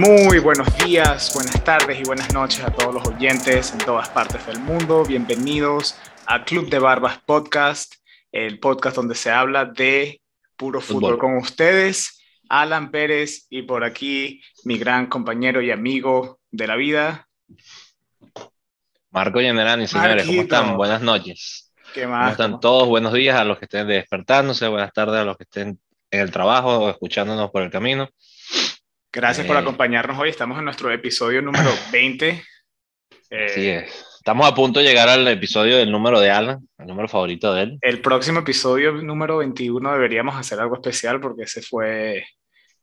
Muy buenos días, buenas tardes y buenas noches a todos los oyentes en todas partes del mundo. Bienvenidos a Club de Barbas Podcast, el podcast donde se habla de puro fútbol, con ustedes, Alan Pérez y por aquí mi gran compañero y amigo de la vida. Marco Generani, señores, ¿cómo están? Buenas noches. ¿Qué más? ¿Cómo están todos? Buenos días a los que estén despertándose, buenas tardes a los que estén en el trabajo o escuchándonos por el camino. Gracias por eh, acompañarnos hoy. Estamos en nuestro episodio número 20. Así es. Estamos a punto de llegar al episodio del número de Alan, el número favorito de él. El próximo episodio número 21 deberíamos hacer algo especial porque ese fue...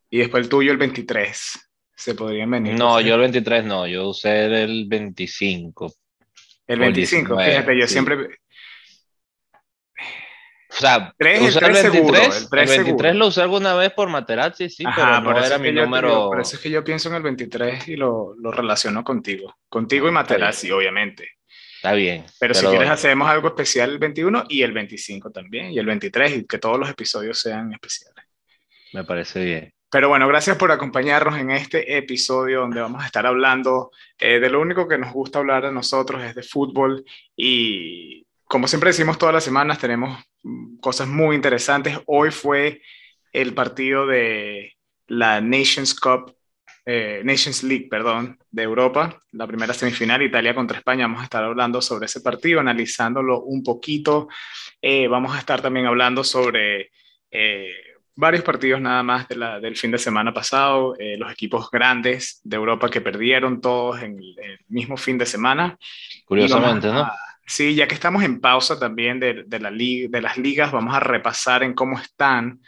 Y después el tuyo, el 23. Se podrían venir. No, yo el 23 no, yo usé el 25. El 25, fíjate, yo siempre o sea, el, 23, el, 23 lo usé alguna vez por Materazzi, sí, pero no era mi número. por eso es que yo pienso en el 23 y lo, lo relaciono contigo. Contigo y Materazzi, obviamente. Está bien. Pero, si quieres hacemos algo especial el 21 y el 25 también, y el 23, y que todos los episodios sean especiales. Me parece bien. Pero bueno, gracias por acompañarnos en este episodio donde vamos a estar hablando eh, de lo único que nos gusta hablar a nosotros, es de fútbol y como siempre decimos todas las semanas, tenemos cosas muy interesantes. Hoy fue el partido de la Nations Cup, eh, Nations League, perdón, de Europa, la primera semifinal, Italia contra España. Vamos a estar hablando sobre ese partido, analizándolo un poquito. Eh, vamos a estar también hablando sobre eh, varios partidos nada más de la, del fin de semana pasado, los equipos grandes de Europa que perdieron todos en el, mismo fin de semana. Curiosamente, ¿no? Sí, ya que estamos en pausa también de, de, la de las ligas, vamos a repasar en cómo están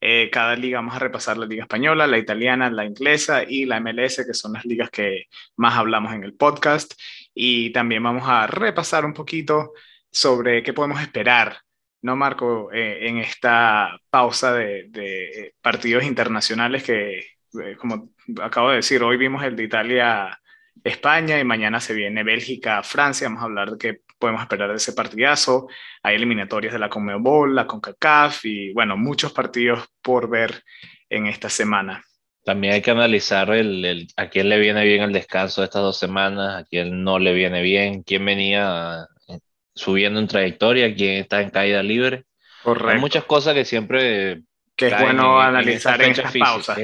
eh, cada liga. Vamos a repasar la liga española, la italiana, la inglesa y la MLS, que son las ligas que más hablamos en el podcast. Y también vamos a repasar un poquito sobre qué podemos esperar, ¿no, Marco? Eh, en esta pausa de, de partidos internacionales que, eh, como acabo de decir, hoy vimos el de Italia. España y mañana se viene Bélgica, Francia. Vamos a hablar de qué podemos esperar de ese partidazo. Hay eliminatorias de la Conmebol, la CONCACAF y bueno, muchos partidos por ver en esta semana. También hay que analizar el, a quién le viene bien el descanso de estas dos semanas, a quién no le viene bien, quién venía eh, subiendo en trayectoria, quién está en caída libre. Correcto. Hay muchas cosas que siempre... Que es bueno analizar en, estas pausas.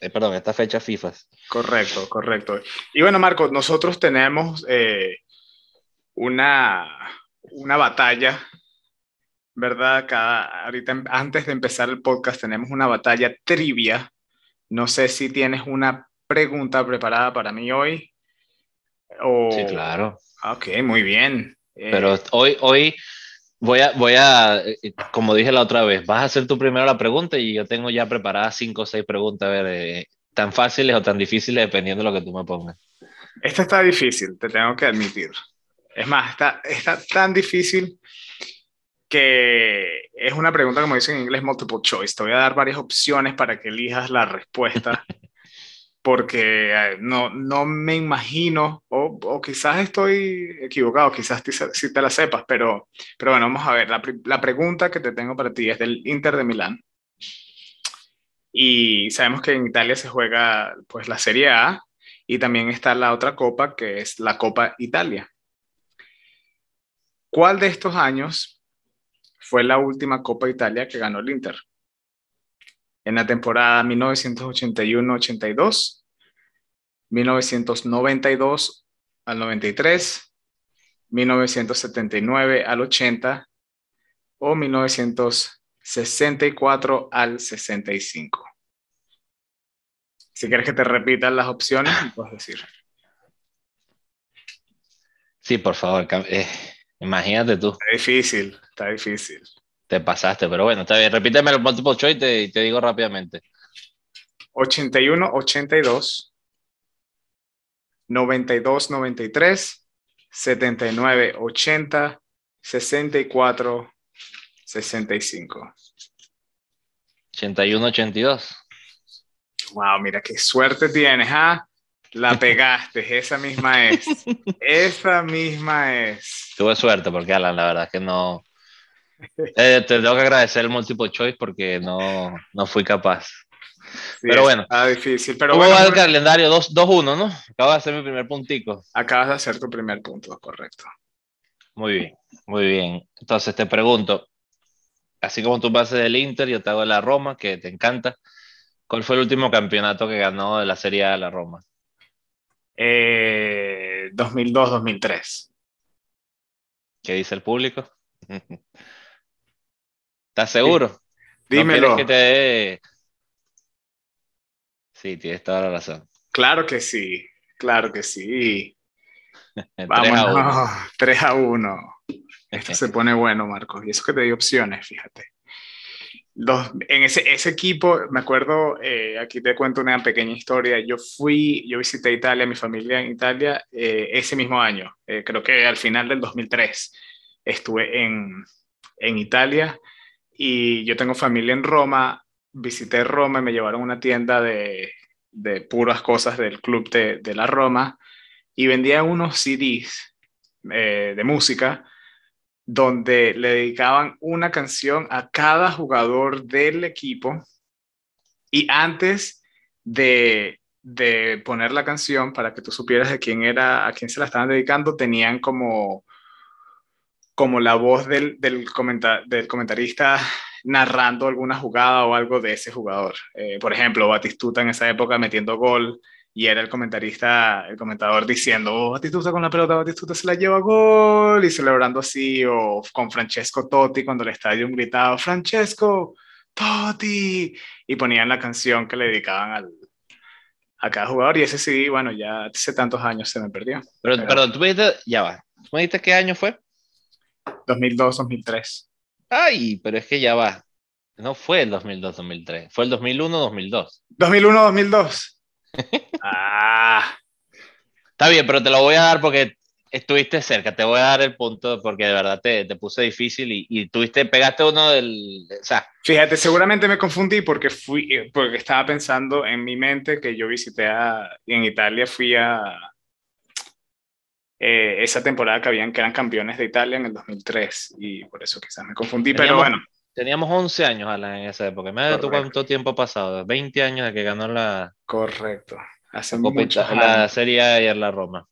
Eh, perdón, estas fechas FIFA. Correcto, correcto. Y bueno, Marco, nosotros tenemos eh, una, una batalla, ¿verdad? Cada, ahorita antes de empezar el podcast tenemos una batalla trivia. No sé si tienes una pregunta preparada para mí hoy. Sí, claro. Ok, muy bien. Eh, Pero hoy, hoy voy a, voy a, eh, como dije la otra vez, vas a hacer tú primero la pregunta y yo tengo ya preparadas cinco o seis preguntas, a ver, eh, tan fáciles o tan difíciles dependiendo de lo que tú me pongas. Esta está difícil, te tengo que admitir. Es más, está, está tan difícil que es una pregunta, como dicen en inglés, multiple choice. Te voy a dar varias opciones para que elijas la respuesta, porque eh, no, no me imagino, o, o, quizás estoy equivocado, quizás si te la sepas, pero, pero bueno, vamos a ver. La, la pregunta que te tengo para ti es del Inter de Milán. Y sabemos que en Italia se juega pues la Serie A y también está la otra copa que es la Copa Italia. ¿Cuál de estos años fue la última Copa Italia que ganó el Inter? En la temporada 1981-82, 1992 al 93, 1979 al 80 o 1964 al 65. Si quieres que te repitan las opciones, puedes decir. Sí, por favor. Eh, Imagínate tú. Está difícil, está difícil. Te pasaste, pero bueno, está bien. Repíteme el multiple choice y te, digo rápidamente. 81, 82, 92, 93, 79, 80, 64, 65. 81, 82. Wow, mira qué suerte tienes, ¿ah? La pegaste, esa misma es. Esa misma es. Tuve suerte porque Alan, la verdad es que no. Eh, te tengo que agradecer el multiple choice porque no, no fui capaz. pero bueno. Está difícil. Pero ¿Cómo bueno, va el calendario? 2-1, ¿no? Acabo de hacer mi primer puntico. Acabas de hacer tu primer punto, correcto. Muy bien, muy bien. Entonces te pregunto, así como tú pases del Inter, yo te hago de la Roma, que te encanta. ¿Cuál fue el último campeonato que ganó de la Serie A de la Roma? Eh, 2002-2003. ¿Qué dice el público? ¿Estás seguro? Dímelo. ¿No quieres que te dé... Sí, tienes toda la razón. Claro que sí, claro que sí. 3 Vamos, a 1. 3 a 1. Esto se pone bueno, Marcos. Y eso que te di opciones, fíjate. Los, en ese, ese equipo, me acuerdo, eh, aquí te cuento una pequeña historia. Yo fui, yo visité Italia, mi familia en Italia, eh, ese mismo año. Eh, creo que al final del 2003 estuve en, en Italia y yo tengo familia en Roma. Visité Roma y me llevaron a una tienda de, de puras cosas del club de, de la Roma y vendía unos CDs eh, de música donde le dedicaban una canción a cada jugador del equipo y antes de, de poner la canción para que tú supieras de quién era, a quién se la estaban dedicando, tenían como, como la voz del, del, comenta del comentarista narrando alguna jugada o algo de ese jugador. Eh, por ejemplo, Batistuta en esa época metiendo gol y era el comentarista, el comentador diciendo, oh, Batistuta con la pelota, Batistuta se la lleva a gol y celebrando así, o con Francesco Totti cuando el estadio gritaba, Francesco Totti, y ponían la canción que le dedicaban al, a cada jugador y ese sí, bueno, ya hace tantos años se me perdió. Pero, pero perdón, tú me dijiste, ya va, ¿tú me dijiste qué año fue? 2002-2003. Ay, pero es que ya va. No fue el 2002-2003, fue el 2001-2002. 2001-2002. Ah. Está bien, pero te lo voy a dar porque estuviste cerca. Te voy a dar el punto porque de verdad te, te puse difícil y, y, tuviste, pegaste uno del. O sea. Fíjate, seguramente me confundí porque fui, porque estaba pensando en mi mente que yo visité a, en Italia, fui a eh, esa temporada que habían que eran campeones de Italia en el 2003 y por eso quizás me confundí, teníamos, pero bueno. Teníamos 11 años, Alan, en esa época. Me tú cuánto tiempo ha pasado, 20 años de que ganó la. Correcto. Hace la, la Serie A y la Roma.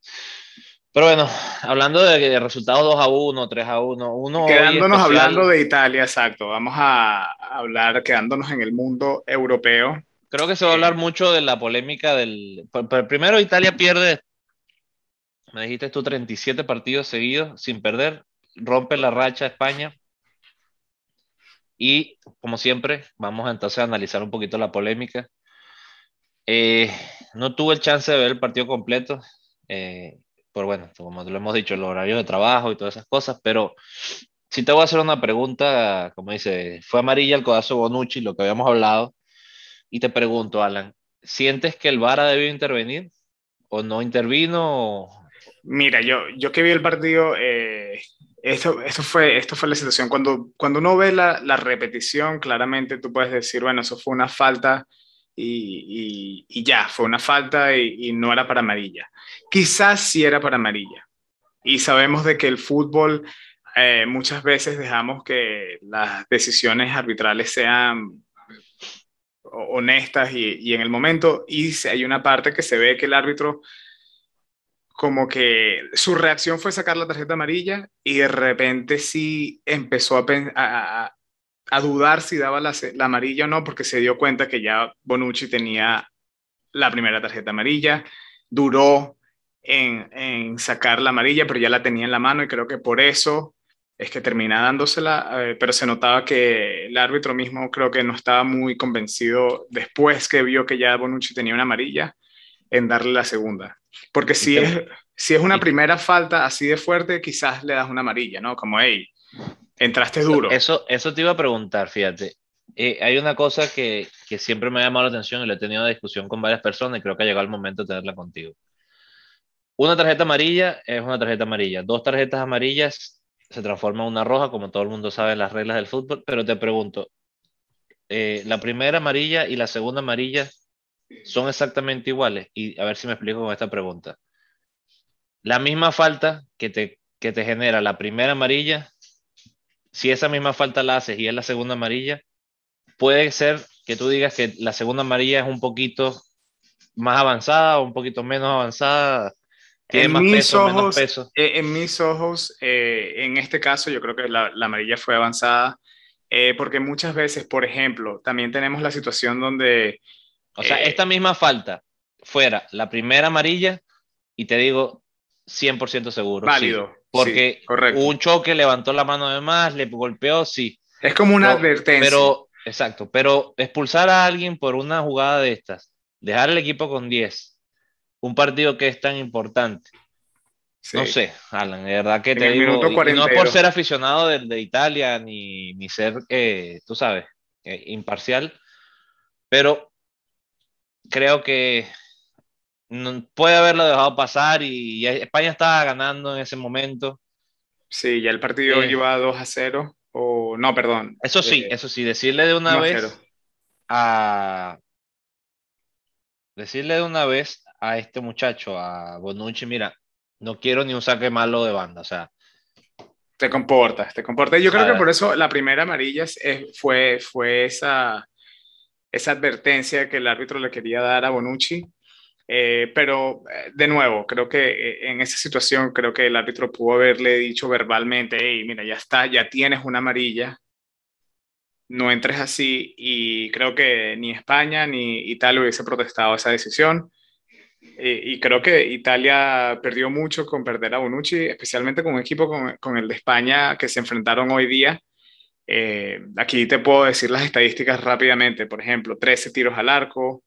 Pero bueno, hablando de resultados 2 a 1, 3 a 1, uno quedándonos especial... hablando de Italia, exacto. Vamos a hablar, quedándonos en el mundo europeo. Creo que se va a hablar mucho de la polémica del. Primero, Italia pierde, me dijiste tú, 37 partidos seguidos sin perder, rompe la racha España. Y como siempre, vamos entonces a analizar un poquito la polémica. Eh, no tuve el chance de ver el partido completo. Eh, por bueno, como lo hemos dicho, el horario de trabajo y todas esas cosas, pero si te voy a hacer una pregunta, como dice, fue amarilla el codazo Bonucci, lo que habíamos hablado, y te pregunto, Alan, ¿sientes que el VAR ha debido intervenir o no intervino? Mira, yo, yo que vi el partido, eh, esto, esto, fue, esto fue la situación. Cuando, cuando uno ve la, la repetición, claramente tú puedes decir, bueno, eso fue una falta y, y, ya, fue una falta y, y, no era para amarilla. Quizás sí era para amarilla. Y sabemos de que el fútbol eh, muchas veces dejamos que las decisiones arbitrales sean honestas y, y en el momento, y hay una parte que se ve que el árbitro como que su reacción fue sacar la tarjeta amarilla y de repente sí empezó a, a, a dudar si daba la, la, amarilla o no, porque se dio cuenta que ya Bonucci tenía la primera tarjeta amarilla, duró en, en, sacar la amarilla, pero ya la tenía en la mano y creo que por eso es que termina dándosela, eh, pero se notaba que el árbitro mismo creo que no estaba muy convencido después que vio que ya Bonucci tenía una amarilla en darle la segunda. Porque si es, si es una primera falta así de fuerte, quizás le das una amarilla, ¿no? Como, hey, entraste duro. Eso, eso te iba a preguntar, fíjate. Eh, hay una cosa que, que, siempre me ha llamado la atención y lo he tenido una discusión con varias personas y creo que ha llegado el momento de tenerla contigo. Una tarjeta amarilla es una tarjeta amarilla. Dos tarjetas amarillas se transforma en una roja, como todo el mundo sabe las reglas del fútbol, pero te pregunto, eh, la primera amarilla y la segunda amarilla son exactamente iguales. Y a ver si me explico con esta pregunta. La misma falta que te, que te genera la primera amarilla, si esa misma falta la haces y es la segunda amarilla, puede ser que tú digas que la segunda amarilla es un poquito más avanzada o un poquito menos avanzada? ¿Tiene En más mis peso, menos ojos, peso? eh, en mis ojos, eh, en este caso, yo creo que la, la amarilla fue avanzada, eh, porque muchas veces, por ejemplo, también tenemos la situación donde O sea, eh, esta misma falta fuera la primera amarilla y te digo 100% seguro. sí. válido. porque sí, un choque, levantó la mano de más, le golpeó, sí. es como una advertencia. Pero, exacto, pero expulsar a alguien por una jugada de estas, dejar el equipo con 10, un partido que es tan importante. Sí. No sé, Alan, de verdad que En te digo, no es 42. por ser aficionado de, de Italia ni, ni ser, eh, tú sabes, eh, imparcial, pero creo que no- puede haberlo dejado pasar y, y España estaba ganando en ese momento. Sí, ya el partido Eh. iba 2 a 0, o no, perdón. Eso sí, eh, eso sí, decirle de una 1 a vez 0. a decirle de una vez a este muchacho, a Bonucci, mira, no quiero ni un saque malo de banda, o sea, Te comportas, te comportas. Yo creo que por eso la primera amarilla es- fue, fue esa, esa advertencia que el árbitro le quería dar a Bonucci. Eh, pero eh, de nuevo, creo que eh, en esa situación, creo que el árbitro pudo haberle dicho verbalmente, hey, mira, ya está, ya tienes una amarilla, no entres así. Y creo que ni España ni Italia hubiese protestado esa decisión. Y creo que Italia perdió mucho con perder a Bonucci, especialmente con un equipo con, con el de España que se enfrentaron hoy día. Eh, aquí te puedo decir las estadísticas rápidamente. Por ejemplo, 13 tiros al arco,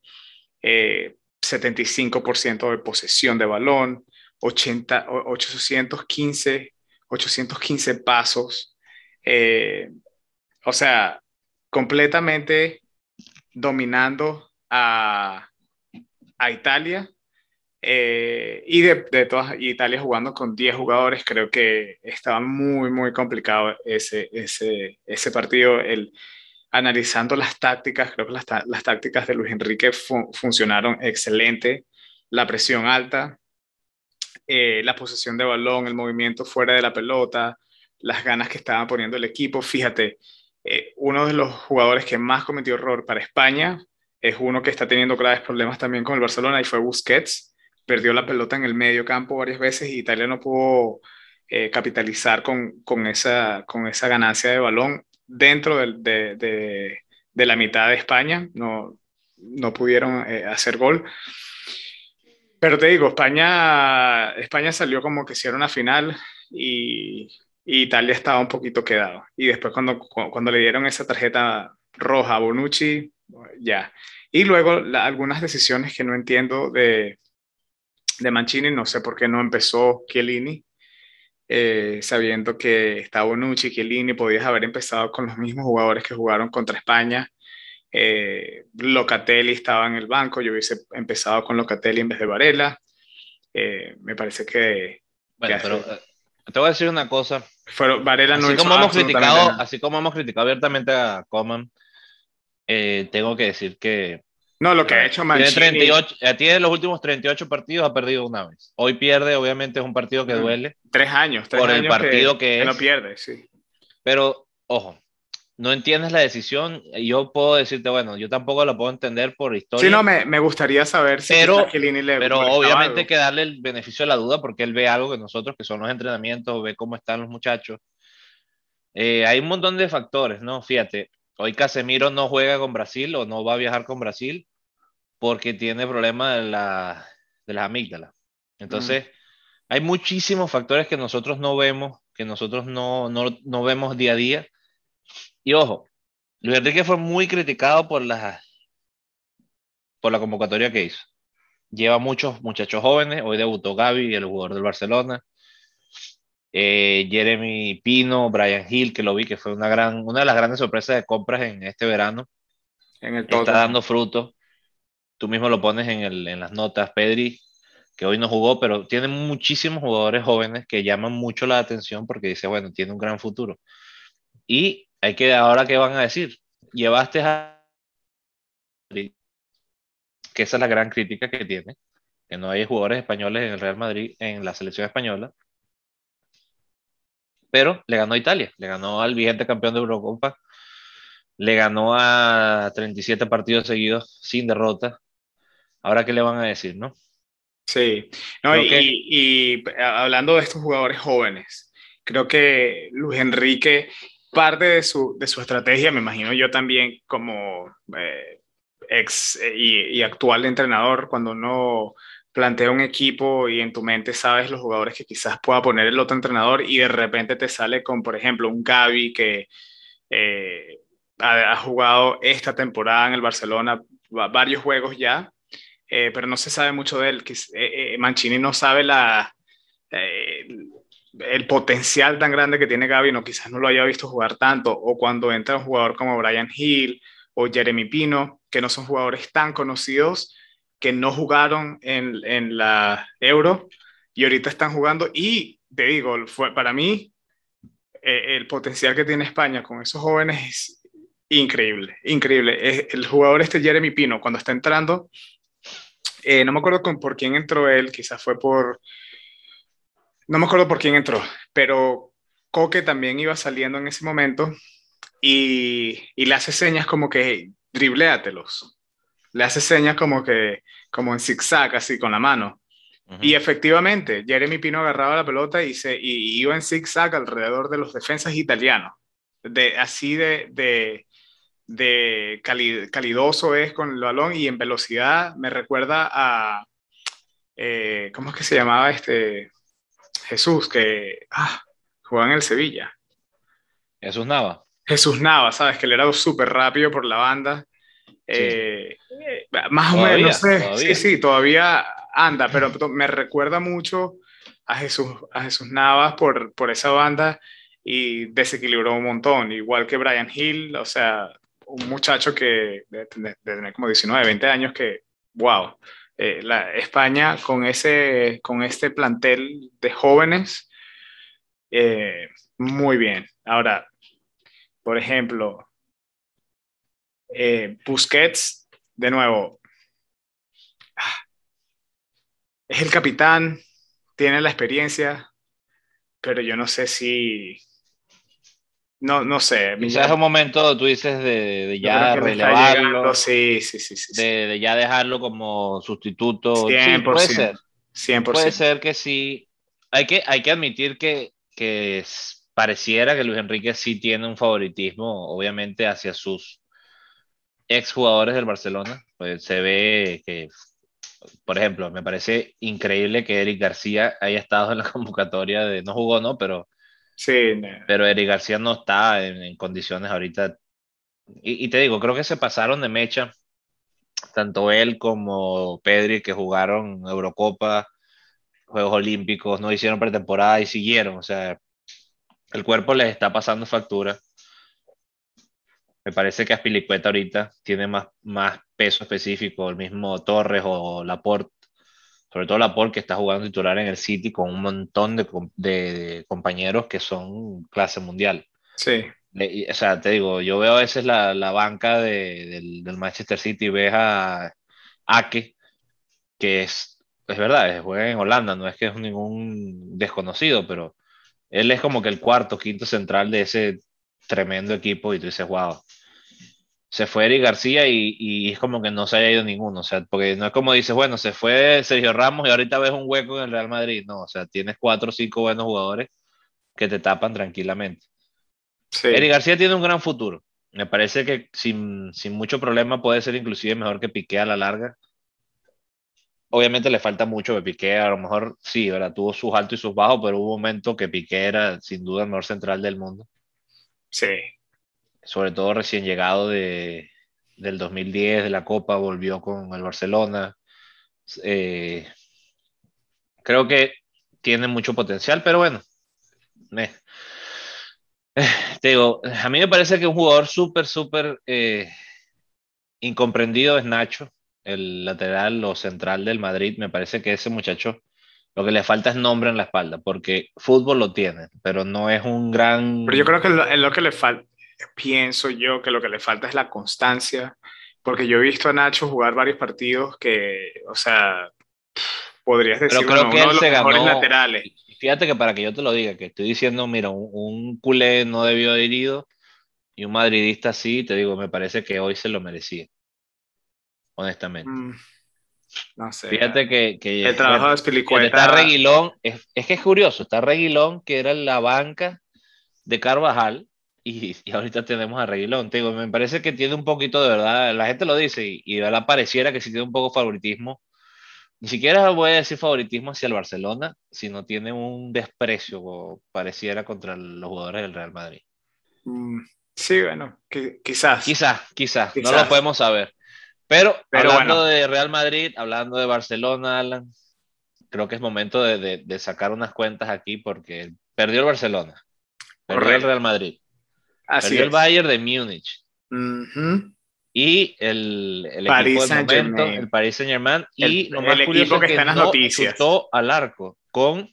eh, 75% de posesión de balón, 80, o- 815, 815 pasos. Eh, o sea, completamente dominando a, a Italia. Eh, y de, de todas Italia jugando con 10 jugadores, creo que estaba muy, muy complicado ese, ese, ese partido. El, analizando las tácticas, creo que las, las tácticas de Luis Enrique fu- funcionaron excelente. La presión alta, eh, la posesión de balón, el movimiento fuera de la pelota, las ganas que estaba poniendo el equipo. Fíjate, eh, uno de los jugadores que más cometió error para España es uno que está teniendo graves problemas también con el Barcelona y fue Busquets. Perdió la pelota en el medio campo varias veces y Italia no pudo eh, capitalizar con, con, esa, con esa ganancia de balón dentro de, de- de la mitad de España. No, no pudieron eh, hacer gol. Pero te digo, España, España salió como que era una final y, y Italia estaba un poquito quedado. Y después cuando, cu- cuando le dieron esa tarjeta roja a Bonucci, ya. Y luego algunas decisiones que no entiendo de, de Mancini, no sé por qué no empezó Chiellini, eh, sabiendo que estaba Bonucci, Chiellini, podías haber empezado con los mismos jugadores que jugaron contra España. Eh, Locatelli estaba en el banco, yo hubiese empezado con Locatelli en vez de Varela. Eh, me parece que bueno, pero eh, te voy a decir una cosa, fueron, Varela no así hizo como, hemos absolutamente criticado, nada. así como hemos criticado abiertamente a Coman, tengo que decir que No, lo que ha hecho Mancini. tiene 38, eh, tiene los últimos 38 partidos, ha perdido una vez. Hoy pierde, obviamente es un partido que Mm. duele, Tres años, tres por el años partido que no es. pierde, sí. pero ojo, no entiendes la decisión. Yo puedo decirte, bueno, yo tampoco la puedo entender por historia. Sí, no, me, me gustaría saber si Pero- le Pero obviamente algo. hay que darle el beneficio de la duda porque él ve algo que nosotros, que son los entrenamientos, ve cómo están los muchachos. Eh, hay un montón de factores, ¿no? Fíjate, hoy Casemiro no juega con Brasil o no va a viajar con Brasil porque tiene problemas de, la, de las amígdalas. Entonces, hay muchísimos factores que nosotros no vemos, que nosotros no, no, no vemos día a día. Y ojo, Luis Enrique fue muy criticado por la, por la convocatoria que hizo. Lleva muchos muchachos jóvenes. Hoy debutó Gaby, el jugador del Barcelona. Eh, Jeremy Pino, Brian Hill, que lo vi, que fue una, gran, una de las grandes sorpresas de compras en este verano. En el Está dando fruto. Tú mismo lo pones en, el, en las notas. Pedri, que hoy no jugó, pero tiene muchísimos jugadores jóvenes que llaman mucho la atención porque dice, bueno, tiene un gran futuro. Y hay que, ahora, ¿qué van a decir? Llevaste a que esa es la gran crítica que tiene, que no hay jugadores españoles en el Real Madrid, en la selección española, pero le ganó a Italia, le ganó al vigente campeón de Eurocopa le ganó a 37 partidos seguidos sin derrota. Ahora, ¿qué le van a decir, no? Sí, no, y, hablando de estos jugadores jóvenes, creo que Luis Enrique, parte de su, de su estrategia, me imagino yo también como eh, ex y, y, actual entrenador, cuando uno plantea un equipo y en tu mente sabes los jugadores que quizás pueda poner el otro entrenador y de repente te sale con, por ejemplo, un Gaby que eh, ha, jugado esta temporada en el Barcelona varios juegos ya, eh, pero no se sabe mucho de él. Que, eh, Mancini no sabe la, el potencial tan grande que tiene Gaby, no, quizás no lo haya visto jugar tanto, o cuando entra un jugador como Brian Hill o Jeremy Pino, que no son jugadores tan conocidos, que no jugaron en, en la Euro y ahorita están jugando. Y te digo, fue, para mí eh, el potencial que tiene España con esos jóvenes es increíble, increíble. el jugador este Jeremy Pino, cuando está entrando, eh, no me acuerdo con, por quién entró él, quizás fue por... No me acuerdo por quién entró, pero Coque también iba saliendo en ese momento y, y le hace señas como que dribléatelos le hace señas como que, como en zigzag, así con la mano. Y efectivamente, Jeremy Pino agarraba la pelota y, se, y iba en zigzag alrededor de los defensas italianos. De, así de, de, de calidoso es con el balón y en velocidad me recuerda a, eh, ¿cómo es que se llamaba este? Jesús, que ah, jugaba en el Sevilla. Jesús Nava. Jesús Nava, sabes que él era súper rápido por la banda eh, más o menos, no sé, sí, sí, todavía anda, pero me recuerda mucho a Jesús, a Jesús Navas por, por esa banda y desequilibró un montón, igual que Brian Hill, o sea, un muchacho que de, tener como 19, 20 años que, wow, eh, la España con, ese, con este plantel de jóvenes, eh, muy bien. Ahora, por ejemplo, eh, Busquets, de nuevo, es el capitán, tiene la experiencia, pero yo no sé si... No, no sé. Quizás es un momento, tú dices, de, ya relevarlo. Sí, sí, sí. sí, de, ya dejarlo como sustituto. 100%, puede ser. 100%. Puede ser que sí. Hay que, hay que admitir que, que pareciera que Luis Enrique sí tiene un favoritismo, obviamente, hacia sus exjugadores del Barcelona, pues se ve que, por ejemplo, me parece increíble que Eric García haya estado en la convocatoria de, no jugó, ¿no? Pero, sí, pero Eric García no está en, condiciones ahorita. Y, te digo, creo que se pasaron de mecha, tanto él como Pedri, que jugaron Eurocopa, Juegos Olímpicos, no hicieron pretemporada y siguieron, o sea, el cuerpo les está pasando factura me parece que Aspilicueta ahorita tiene más, más peso específico, el mismo Torres o Laporte, sobre todo Laporte que está jugando titular en el City con un montón de, de, compañeros que son clase mundial. Sí. o sea, te digo, yo veo a veces la, la banca de, del, del, Manchester City y ves a Ake, que es, es verdad, juega en Holanda, no es que es ningún desconocido, pero él es como que el cuarto, quinto central de ese tremendo equipo y tú dices, wow, se fue Eric García y, es como que no se haya ido ninguno, o sea, porque no es como dices, bueno, se fue Sergio Ramos y ahorita ves un hueco en el Real Madrid, no, o sea, tienes cuatro o cinco buenos jugadores que te tapan tranquilamente. Sí. Eric García tiene un gran futuro, me parece que sin, sin mucho problema puede ser inclusive mejor que Piqué a la larga. Obviamente le falta mucho de Piqué, a lo mejor sí, ¿verdad? Tuvo sus altos y sus bajos, pero hubo un momento que Piqué era sin duda el mejor central del mundo. Sí, sobre todo recién llegado de, del 2010 de la Copa, volvió con el Barcelona. Eh, creo que tiene mucho potencial, pero bueno, eh, te digo, a mí me parece que un jugador súper, súper eh, incomprendido es Nacho, el lateral o central del Madrid. Me parece que ese muchacho lo que le falta es nombre en la espalda, porque fútbol lo tiene, pero no es un gran... Pero yo creo que lo, lo que le falta pienso yo que lo que le falta es la constancia, porque yo he visto a Nacho jugar varios partidos que, o sea, podrías decir Pero creo que uno de los laterales. Fíjate que para que yo te lo diga, que estoy diciendo, mira, un, culé no debió haber ido, Y un madridista sí, te digo, me parece que hoy se lo merecía. Honestamente. Mm, no sé. Fíjate que, que El trabajo bueno, de Spilicueta. está Reguilón, es, es que es curioso, está Reguilón, que era la banca de Carvajal, y, y ahorita tenemos a Reguilón. Te digo, me parece que tiene un poquito de verdad, la gente lo dice, y, y de verdad pareciera que sí tiene un poco favoritismo. Ni siquiera voy a decir favoritismo hacia el Barcelona, sino tiene un desprecio, pareciera, contra los jugadores del Real Madrid. Mm, sí, bueno, qui- quizás. Quizás, quizás, no lo podemos saber. Pero, Pero hablando bueno. de Real Madrid, hablando de Barcelona, Alan, creo que es momento de, de- de sacar unas cuentas aquí porque perdió el Barcelona, perdió el. Real Madrid, Así perdió el es. Bayern de Múnich Ujú. y el, el equipo del momento, el Paris Saint Germain, y El- lo más el curioso equipo que es está en las no noticias. chutó al arco con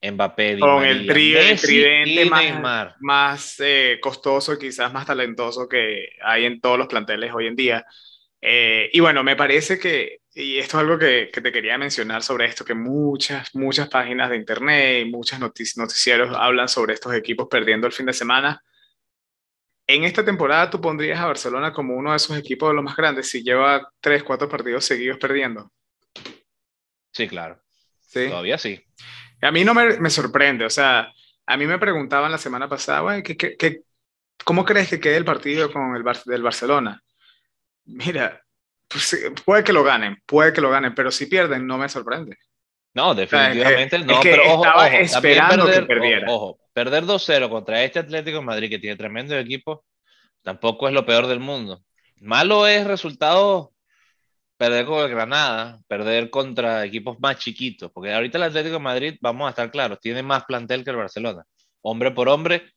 Mbappé, Di Con el María, trío, el tridente más, más eh, costoso, quizás más talentoso que hay en todos los planteles hoy en día. Eh, y bueno, me parece que, y esto es algo que, que te quería mencionar sobre esto, que muchas, muchas páginas de internet y muchos notic- noticieros hablan sobre estos equipos perdiendo el fin de semana. En esta temporada tú pondrías a Barcelona como uno de esos equipos de los más grandes si lleva tres, cuatro partidos seguidos perdiendo. Sí, claro, ¿sí? todavía sí. A mí no me, me sorprende, o sea, a mí me preguntaban la semana pasada, "Güey, ¿qué, qué- qué- cómo crees que quede el partido con el Bar- del Barcelona? Mira, pues, puede que lo ganen, puede que lo ganen, pero si pierden no me sorprende. No, definitivamente es no, que pero ojo, estaba ojo, esperando que perder, perdiera. Ojo, ojo, perder 2-0 contra este Atlético de Madrid que tiene tremendo equipo, tampoco es lo peor del mundo. Malo es resultado perder con el Granada, perder contra equipos más chiquitos, porque ahorita el Atlético de Madrid, vamos a estar claros, tiene más plantel que el Barcelona. Hombre por hombre,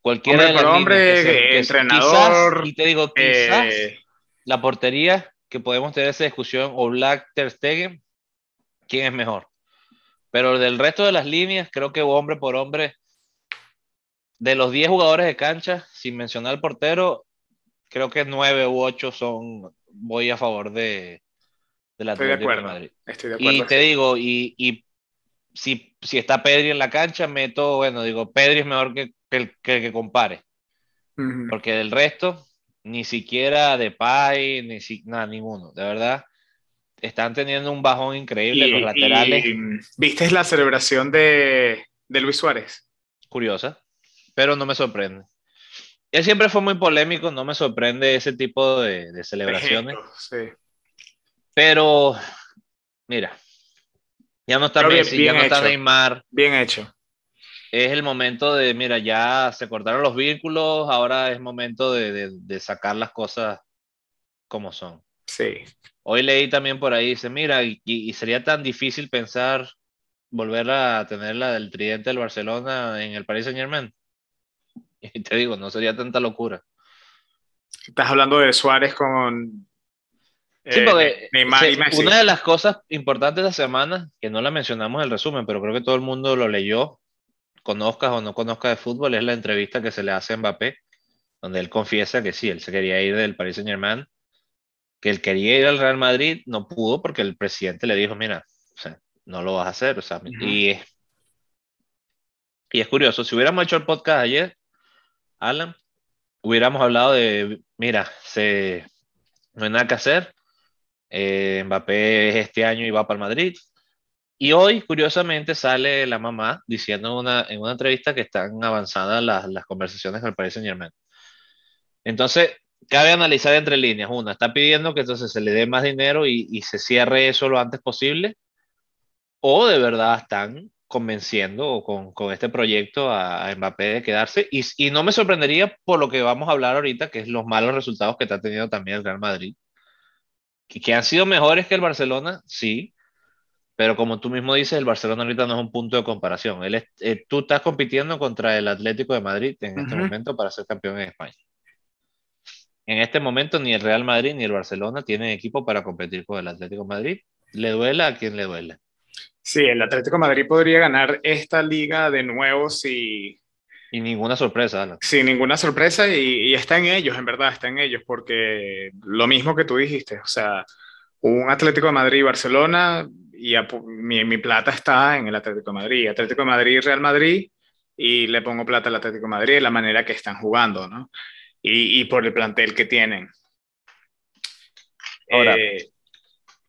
cualquiera Hombre de por hombre, que se- que entrenador, quizás, y te digo, quizás Eh, la portería, que podemos tener esa discusión, o Black Ter Stegen, ¿quién es mejor? Pero del resto de las líneas, creo que hombre por hombre, de los 10 jugadores de cancha, sin mencionar al portero, creo que 9 u 8 son, voy a favor de, del estoy de de acuerdo, Madrid. estoy de acuerdo. Y te digo, y, y si, si está Pedri en la cancha, meto, bueno, digo, Pedri es mejor que, que el que, el que compare. Porque del resto, ni siquiera Depay, ni si, nada, ninguno. De verdad, están teniendo un bajón increíble. Y- los laterales, y, ¿Viste la celebración de, de Luis Suárez? curiosa, pero no me sorprende. Él siempre fue muy polémico, no me sorprende ese tipo de, de celebraciones. Ejemplo, sí. Pero, mira, ya no está bien- Messi, bien ya no está hecho. Neymar. Bien hecho. Es el momento de, mira, ya se cortaron los vínculos, ahora es momento de, de- de sacar las cosas como son. Sí. Hoy leí también por ahí, dice, mira, y, y sería tan difícil pensar volver a tener la del tridente del Barcelona en el Paris Saint Germain. Y te digo, no sería tanta locura. Estás hablando de Suárez con Sí, eh, porque Neymar y Messi. una de las cosas importantes de la semana, que no la mencionamos en el resumen, pero creo que todo el mundo lo leyó, conozcas o no conozcas de fútbol, es la entrevista que se le hace a Mbappé, donde él confiesa que sí, él se quería ir del Paris Saint Germain, que él quería ir al Real Madrid, no pudo porque el presidente le dijo, mira, o sea, no lo vas a hacer, o sea, Ujú. y, es- y es curioso, si hubiéramos hecho el podcast ayer, Alan, hubiéramos hablado de, mira, se, no hay nada que hacer, eh, Mbappé es este año y va para el Madrid. Y hoy, curiosamente, sale la mamá diciendo en una, en una entrevista que están avanzadas las, las conversaciones con el Paris Saint Germain. Entonces, cabe analizar entre líneas. Una, está pidiendo que entonces se le dé más dinero y, y se cierre eso lo antes posible. O de verdad están convenciendo con, con este proyecto a, a Mbappé de quedarse. Y, y no me sorprendería por lo que vamos a hablar ahorita, que es los malos resultados que está teniendo también el Real Madrid que, que han sido mejores que el Barcelona, sí, pero como tú mismo dices, el Barcelona ahorita no es un punto de comparación. Él es- eh, tú estás compitiendo contra el Atlético de Madrid en este momento para ser campeón en España. En este momento ni el Real Madrid ni el Barcelona tienen equipo para competir con el Atlético de Madrid. Le duela a quien le duela. Sí, el Atlético de Madrid podría ganar esta liga de nuevo si, Y ninguna sorpresa, Alan. sin ninguna sorpresa y, y está en ellos, en verdad, está en ellos, porque lo mismo que tú dijiste, o sea, un Atlético de Madrid y Barcelona y mi, mi plata está en el Atlético de Madrid. Atlético de Madrid y Real Madrid y le pongo plata al Atlético de Madrid de la manera que están jugando, ¿no? Y, y por el plantel que tienen. Ahora, eh,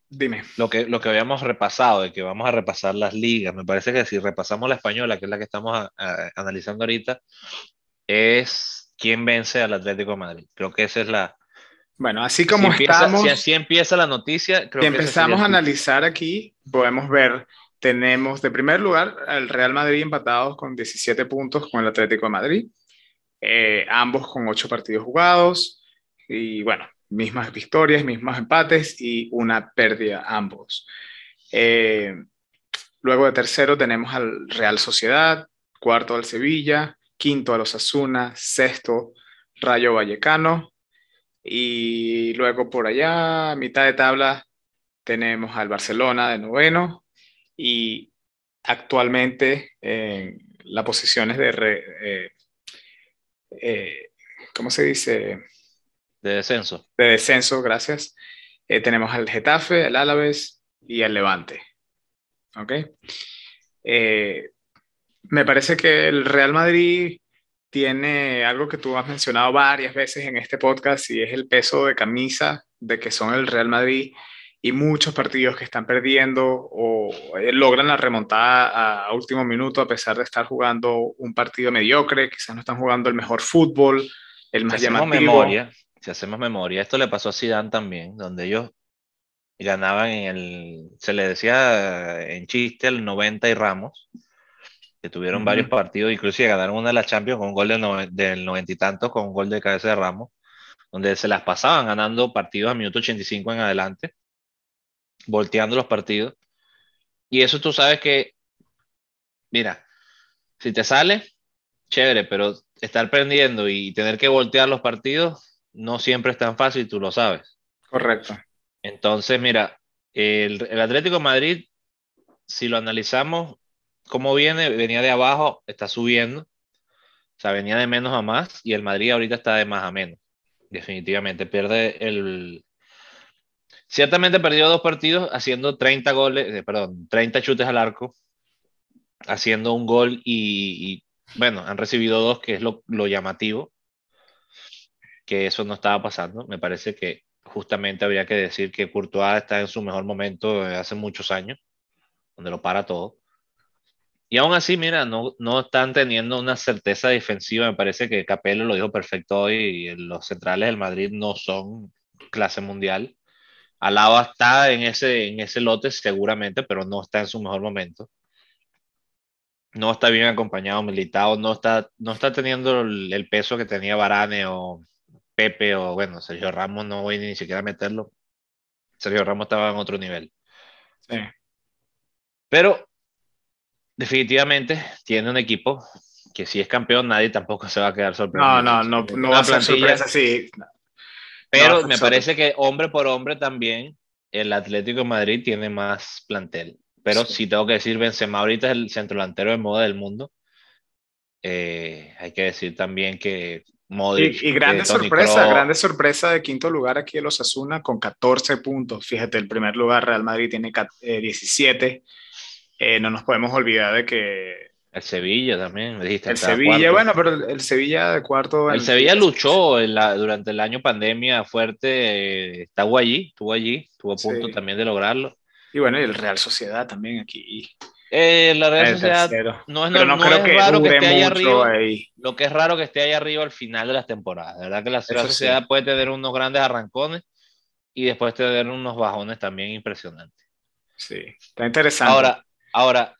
dime. Lo que, lo que habíamos repasado, de que vamos a repasar las ligas, me parece que si repasamos la española, que es la que estamos analizando ahorita, es quién vence al Atlético de Madrid. Creo que esa es la... Bueno, así como estamos... si así empieza la noticia, creo si empezamos a analizar aquí, podemos ver tenemos de primer lugar al Real Madrid empatados con 17 puntos con el Atlético de Madrid, eh, ambos con 8 partidos jugados. Y bueno, mismas victorias, mismos empates y una pérdida ambos. Eh, luego de tercero tenemos al Real Sociedad, cuarto al Sevilla, quinto a los Asuna, sexto Rayo Vallecano. Y luego por allá, mitad de tabla, tenemos al Barcelona de noveno, y actualmente en las posiciones de, eh, eh, ¿cómo se dice? De descenso. De descenso, gracias. Eh, tenemos al Getafe, al Álaves y al Levante. ¿Ok? me parece que el Real Madrid tiene algo que tú has mencionado varias veces en este podcast y es el peso de camisa de que son el Real Madrid y muchos partidos que están perdiendo o eh, logran la remontada a, último minuto a pesar de estar jugando un partido mediocre, quizás no están jugando el mejor fútbol, el más si llamativo. Memoria, si hacemos memoria, esto le pasó a Zidane también, donde ellos ganaban en el, se le decía en chiste, el 90 y Ramos, que tuvieron varios partidos, inclusive ganaron una de las Champions con un gol del, del 90 y tantos, con un gol de cabeza de Ramos, donde se las pasaban ganando partidos a minuto 85 en adelante volteando los partidos. Y eso tú sabes que, mira, si te sale, chévere, pero estar perdiendo y tener que voltear los partidos no siempre es tan fácil, tú lo sabes. Correcto. Entonces, mira, el, el Atlético de Madrid, si lo analizamos, cómo viene, venía de abajo, está subiendo. O sea, venía de menos a más y el Madrid ahorita está de más a menos. Definitivamente pierde el, Ciertamente perdió dos partidos haciendo 30 goles, eh, perdón, 30 chutes al arco, haciendo un gol y, bueno, han recibido dos, que es lo, llamativo, que eso no estaba pasando. Me parece que justamente habría que decir que Courtois está en su mejor momento hace muchos años, donde lo para todo. Y aún así, mira, no, no están teniendo una certeza defensiva. Me parece que Capello lo dijo perfecto hoy. Y los centrales del Madrid no son clase mundial. Alaba está en ese, en ese lote seguramente, pero no está en su mejor momento. No está bien acompañado, militado, no está, no está teniendo el, peso que tenía Varane o Pepe o bueno, Sergio Ramos, no voy ni siquiera a meterlo. Sergio Ramos estaba en otro nivel. Sí. Pero definitivamente tiene un equipo que si es campeón nadie tampoco se va a quedar sorprendido. No, no, no, no va a ser sorpresa, sí. Pero me parece que hombre por hombre también el Atlético de Madrid tiene más plantel. Pero si tengo que decir, Benzema ahorita es el centro delantero de moda del mundo. Eh, hay que decir también que Modric... Y, y grande sorpresa, grande sorpresa de quinto lugar aquí el Osasuna con 14 puntos. Fíjate, el primer lugar Real Madrid tiene 17. Eh, eh, no nos podemos olvidar de que el Sevilla también, me dijiste. El Sevilla, bueno, pero el, Sevilla de cuarto. El Sevilla luchó durante el año pandemia fuerte, eh, estuvo allí, estuvo allí, estuvo a punto también de lograrlo. Y bueno, y el Real Sociedad también aquí. Eh, la Real Sociedad no es, no, creo que raro que esté ahí arriba. Lo que es raro que esté ahí arriba al final de las temporadas. De verdad que la Real Sociedad puede tener unos grandes arrancones y después tener unos bajones también impresionantes. Sí, está interesante. Ahora, ahora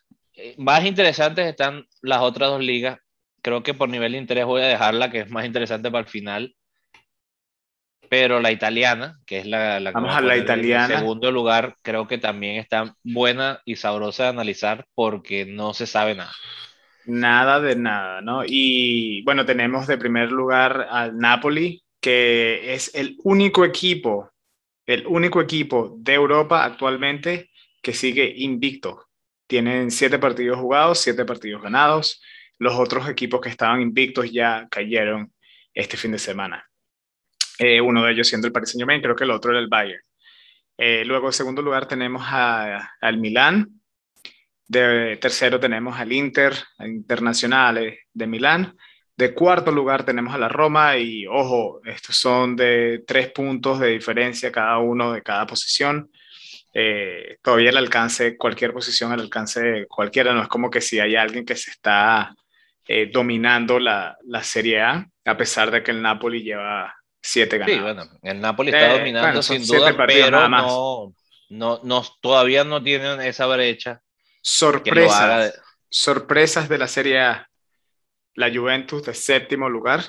más interesantes están las otras dos ligas. Creo que por nivel de interés voy a dejarla, que es más interesante para el final. Pero la italiana, que es la, la Vamos a la italiana. En segundo lugar, creo que también está buena y sabrosa de analizar porque no se sabe nada. Nada de nada, ¿no? Y bueno, tenemos de primer lugar al Napoli, que es el único equipo, el único equipo de Europa actualmente que sigue invicto tienen siete partidos jugados, siete partidos ganados. Los otros equipos que estaban invictos ya cayeron este fin de semana. Eh, uno de ellos siendo el Paris Saint-Germain, creo que el otro era el Bayern. Eh, luego, en segundo lugar, tenemos al Milán, De tercero tenemos al Inter, Internacional de Milán. De cuarto lugar tenemos a la Roma y ojo, estos son de tres puntos de diferencia cada uno de cada posición. Eh, todavía el alcance, cualquier posición al alcance de cualquiera, no es como que si hay alguien que se está eh, dominando la, la, Serie A, a pesar de que el Napoli lleva siete ganados. Sí, bueno, el Napoli está eh, dominando sin duda, pero no, no, no, todavía no tienen esa brecha. Sorpresas, sorpresas de la Serie A. La Juventus de séptimo lugar,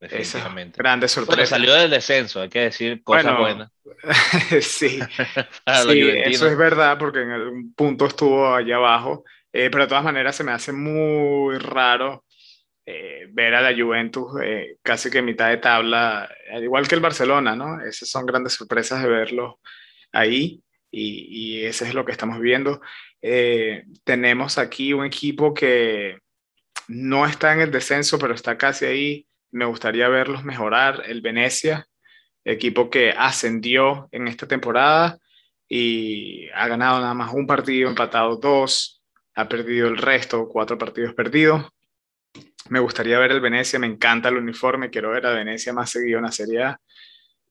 Definitivamente. Grande sorpresa. salió del descenso, hay que decir cosas buenas. sí, eso es verdad, porque en algún punto estuvo allá abajo, eh, pero de todas maneras se me hace muy raro eh, ver a la Juventus eh, casi que en mitad de tabla, al igual que el Barcelona, ¿no? Esas son grandes sorpresas de verlo ahí y, y eso es lo que estamos viendo. tenemos aquí un equipo que no está en el descenso, pero está casi ahí me gustaría verlos mejorar. El Venecia, equipo que ascendió en esta temporada y ha ganado nada más un partido, empatado dos, ha perdido el resto, cuatro partidos perdidos. Me gustaría ver el Venecia, me encanta el uniforme, quiero ver a Venecia más seguido en la Serie A.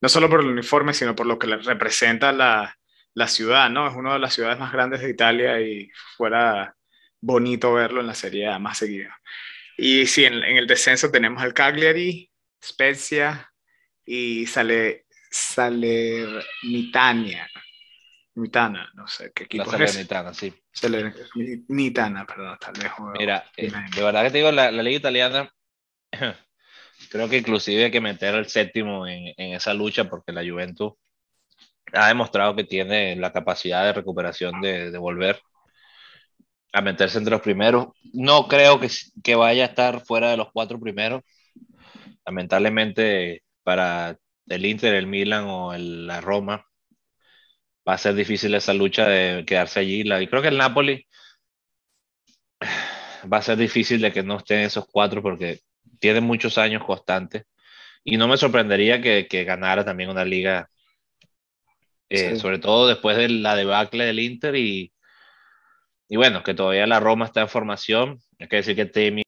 No solo por el uniforme, sino por lo que representa la, la ciudad, ¿no? Es una de las ciudades más grandes de Italia y fuera bonito verlo en la Serie A más seguido. Y sí, en, el descenso tenemos al Cagliari, Spezia y sale Salernitania. Mitana, no sé qué equipo la Salernitana, sí. Salernitana, perdón, está lejos. Mira, eh, de verdad que te digo, la, la, liga italiana, creo que inclusive hay que meter el séptimo en, en, esa lucha porque la Juventus ha demostrado que tiene la capacidad de recuperación de, de volver a meterse entre los primeros. No creo que, que vaya a estar fuera de los cuatro primeros. Lamentablemente para el Inter, el Milan o el, la Roma va a ser difícil esa lucha de quedarse allí. y creo que el Napoli va a ser difícil de que no estén esos cuatro porque tiene muchos años constantes. Y no me sorprendería que, que ganara también una liga, eh, sobre todo después de la debacle del Inter y, y bueno, que todavía la Roma está en formación. Hay que decir que Temi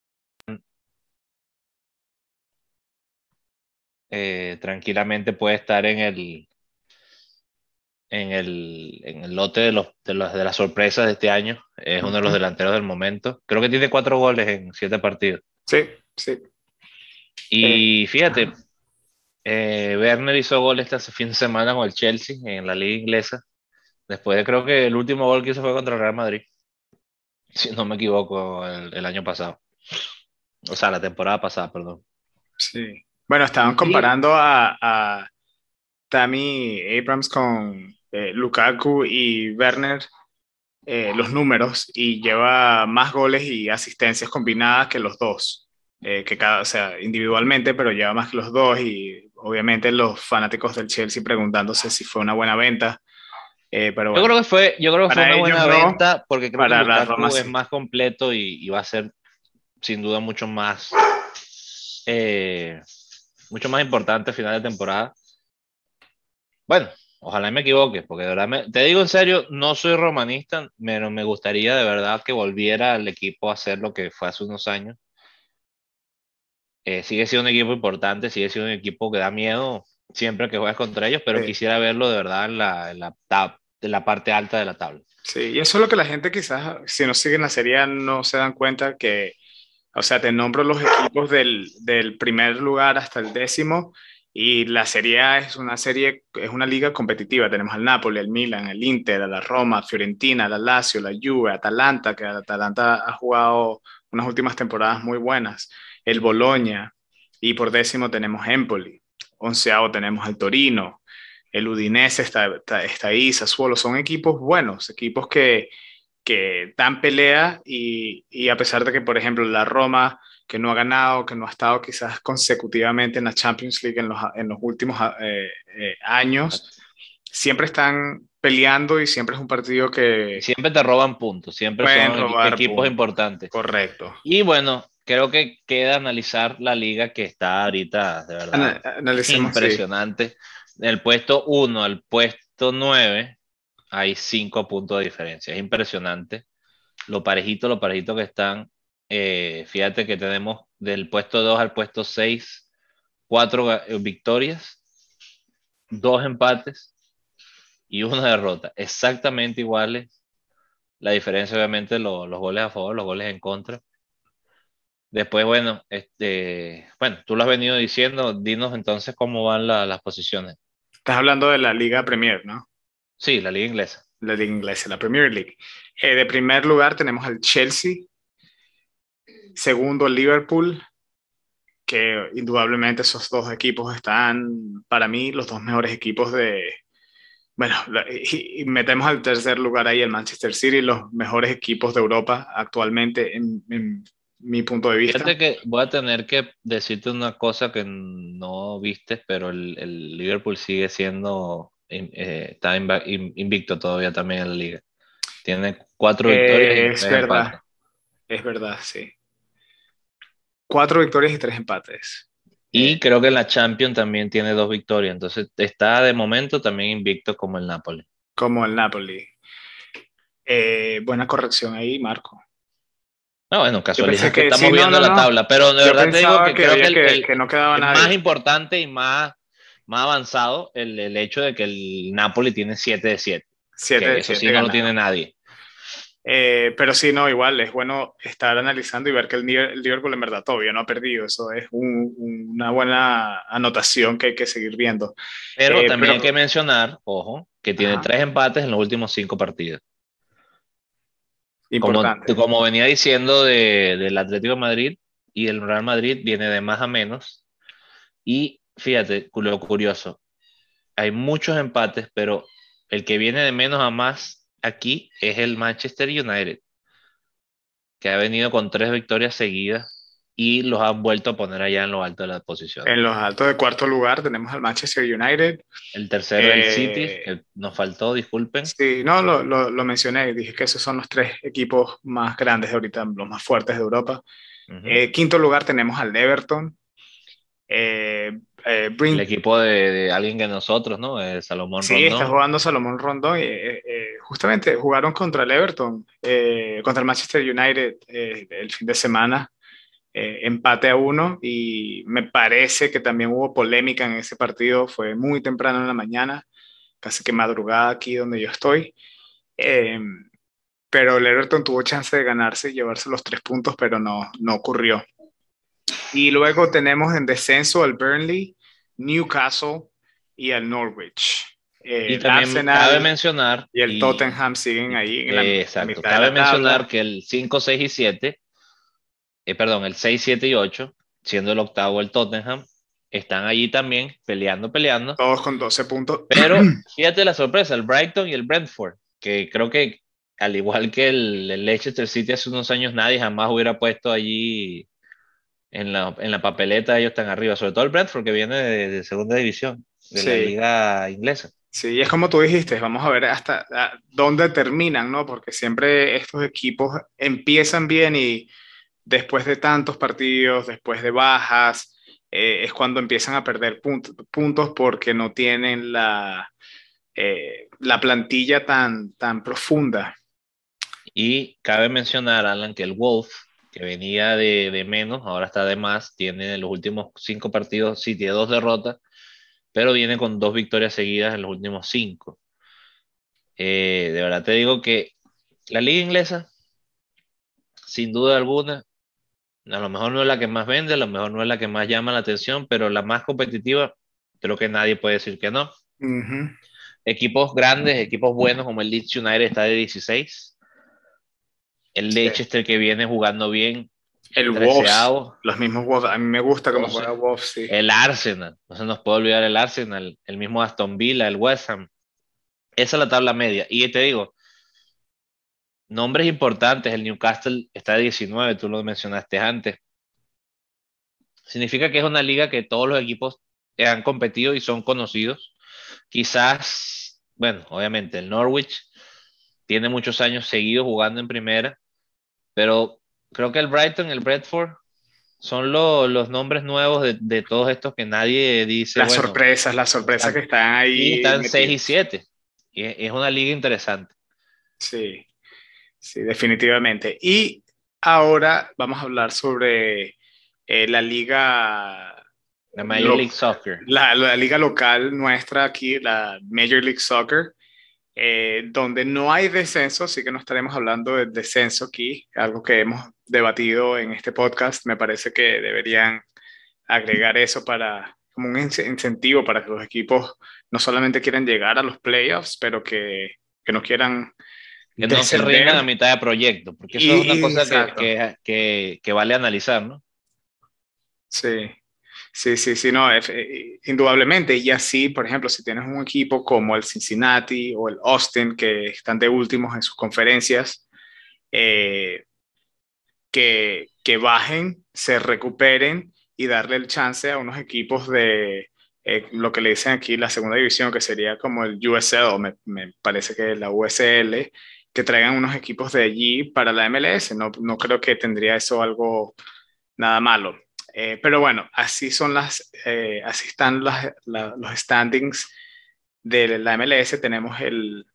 eh, tranquilamente puede estar en el, en el, en el lote de, los, de, los, de las sorpresas de este año. Es uno de los delanteros del momento. Creo que tiene cuatro goles en siete partidos. Sí, sí. Y eh, fíjate, eh, Werner hizo gol este fin de semana con el Chelsea en la liga inglesa. Después de, creo que el último gol que hizo fue contra el Real Madrid si no me equivoco, el, año pasado. O sea, la temporada pasada, perdón. Sí. Bueno, estaban comparando a, a Tammy Abrams con eh, Lukaku y Werner eh, los números y lleva más goles y asistencias combinadas que los dos. Eh, que cada, o sea, individualmente, pero lleva más que los dos y obviamente los fanáticos del Chelsea preguntándose si fue una buena venta eh, pero yo creo que fue, yo creo que fue una buena venta porque creo que Lukaku es más completo y, va a ser sin duda mucho más eh, mucho más importante a final de temporada. Bueno, ojalá me equivoque, porque de verdad te digo en serio, no soy romanista, pero me gustaría de verdad que volviera el equipo a hacer lo que fue hace unos años. Eh, sigue siendo un equipo importante, sigue siendo un equipo que da miedo siempre que juegas contra ellos, pero quisiera verlo de verdad en la, en la, de la parte alta de la tabla. Sí, y eso es lo que la gente quizás, si no siguen la serie, no se dan cuenta que, o sea, te nombro los equipos del, del primer lugar hasta el décimo, y la Serie A es una serie, es una liga competitiva. Tenemos al Napoli, al Milan, el Inter, a la Roma, Fiorentina, la Lazio, la Juve, Atalanta, que Atalanta ha jugado unas últimas temporadas muy buenas, el Boloña, y por décimo tenemos Empoli, onceavo tenemos al Torino, el Udinese está, está, ahí, Sassuolo, son equipos buenos, equipos que, que dan pelea y, y, a pesar de que, por ejemplo, la Roma, que no ha ganado, que no ha estado quizás consecutivamente en la Champions League en los, en los últimos eh, eh, años, siempre están peleando y siempre es un partido que... Siempre te roban puntos, siempre son equipos importantes. Correcto. Y bueno, creo que queda analizar la liga que está ahorita, de verdad, impresionante. Del puesto 1 al puesto 9 hay 5 puntos de diferencia. Es impresionante. lo parejito, lo parejito que están. Eh, fíjate que tenemos del puesto 2 al puesto 6, cuatro eh, victorias, dos empates y una derrota. Exactamente iguales. La diferencia, obviamente, los goles a favor, los goles en contra. Después, bueno, este, bueno, tú lo has venido diciendo, dinos entonces cómo van las posiciones. Estás hablando de la Liga Premier, ¿no? Sí, la Liga Inglesa. La Liga Inglesa, la Premier League. Eh, de primer lugar tenemos al Chelsea, segundo Liverpool, que indudablemente esos dos equipos están, para mí, los dos mejores equipos de, bueno, y, metemos al tercer lugar ahí el Manchester City, los mejores equipos de Europa actualmente en, en mi punto de vista. Fíjate que voy a tener que decirte una cosa que no viste, pero el, el Liverpool sigue siendo, eh, está invicto todavía también en la liga. Tiene cuatro victorias. y es verdad, es verdad, sí. Cuatro victorias y tres empates. Y eh, creo que en la Champions también tiene dos victorias, entonces está de momento también invicto como el Napoli. Como el Napoli. Eh, buena corrección ahí, Marco. No, bueno, casualidad que, estamos viendo la tabla, pero de verdad te digo que, creo que, el, no quedaba más importante y más, más avanzado el, el, hecho de que el Napoli tiene 7 de 7. 7 de eso sí no lo tiene nadie. Eh, pero sí, no, igual es bueno estar analizando y ver que el, Liverpool en verdad todavía no ha perdido. Eso es una buena anotación que hay que seguir viendo. Pero eh, también hay que mencionar, ojo, que tiene tres empates en los últimos cinco partidos. Importante. Como, venía diciendo de, del Atlético de Madrid y el Real Madrid viene de más a menos. Y fíjate, lo curioso, hay muchos empates, pero el que viene de menos a más aquí es el Manchester United, que ha venido con tres victorias seguidas y los han vuelto a poner allá en lo alto de la posición. En los altos de cuarto lugar tenemos al Manchester United. El tercero el eh, City, que nos faltó, disculpen. Sí, no, lo, lo, lo, mencioné, dije que esos son los tres equipos más grandes de ahorita, los más fuertes de Europa. Eh, quinto lugar tenemos al Everton. Eh, el equipo de, alguien que nosotros, ¿no? Salomón sí, Rondón. Sí, está jugando Salomón Rondón. justamente jugaron contra el Everton, contra el Manchester United el fin de semana. Eh, empate a uno y me parece que también hubo polémica en ese partido, fue muy temprano en la mañana, casi que madrugada aquí donde yo estoy. Eh, pero el Everton tuvo chance de ganarse y llevarse los tres puntos, pero no, no ocurrió. Y luego tenemos en descenso al Burnley, Newcastle y al Norwich. Eh, y también cabe mencionar. Y el Tottenham siguen ahí en la exacto, Cabe mencionar que el 5, 6 y 7 eh, perdón, el 6, 7 y 8, siendo el octavo el Tottenham, están allí también peleando, peleando. Todos con 12 puntos. Pero fíjate la sorpresa, el Brighton y el Brentford, que creo que al igual que el, Leicester City hace unos años, nadie jamás hubiera puesto allí en la, en la papeleta, ellos están arriba, sobre todo el Brentford que viene de, segunda división, de la liga inglesa. Sí, es como tú dijiste, vamos a ver hasta dónde terminan, ¿no? Porque siempre estos equipos empiezan bien y después de tantos partidos, después de bajas, eh, es cuando empiezan a perder puntos porque no tienen la, eh, la plantilla tan, tan profunda. Y cabe mencionar, Alan, que el Wolf, que venía de, menos, ahora está de más, tiene en los últimos cinco partidos, sí, tiene dos derrotas, pero viene con dos victorias seguidas en los últimos cinco. Eh, de verdad te digo que la liga inglesa, sin duda alguna, a lo mejor no es la que más vende, a lo mejor no es la que más llama la atención, pero la más competitiva, creo que nadie puede decir que no. Equipos grandes, equipos buenos como el Leeds United está de 16. El Leicester que viene jugando bien. El Wolves, los mismos Wolves, a mí me gusta cómo juega Wolves, sí. El Arsenal, no se nos puede olvidar el Arsenal, el mismo Aston Villa, el West Ham. Esa es la tabla media. Y te digo, Nombres importantes, el Newcastle está de 19, tú lo mencionaste antes. Significa que es una liga que todos los equipos han competido y son conocidos. Quizás, bueno, obviamente el Norwich tiene muchos años seguidos jugando en primera, pero creo que el Brighton, el Bradford, son los nombres nuevos de, todos estos que nadie dice. Las sorpresas, las sorpresas que están ahí. están 6 y 7. Y es una liga interesante. Sí. Sí, definitivamente. Y ahora vamos a hablar sobre eh, la liga... La Major League Soccer. La, la, liga local nuestra aquí, la Major League Soccer, eh, donde no hay descenso, así que no estaremos hablando de descenso aquí, algo que hemos debatido en este podcast. Me parece que deberían agregar eso para como un incentivo para que los equipos no solamente quieran llegar a los playoffs, pero que, que no quieran que no se rindan a mitad de proyecto, porque eso es una cosa que, que, que, vale analizar, ¿no? Sí, sí, sí, sí, no, eh, indudablemente. Y así, por ejemplo, si tienes un equipo como el Cincinnati o el Austin, que están de últimos en sus conferencias, eh, que, que bajen, se recuperen y darle el chance a unos equipos de eh, lo que le dicen aquí la segunda división, que sería como el USL, me, me parece que la USL, que traigan unos equipos de allí para la MLS. No, no creo que tendría eso algo nada malo. Eh, pero bueno, así son las, eh, así están las, los standings de la MLS. Tenemos el,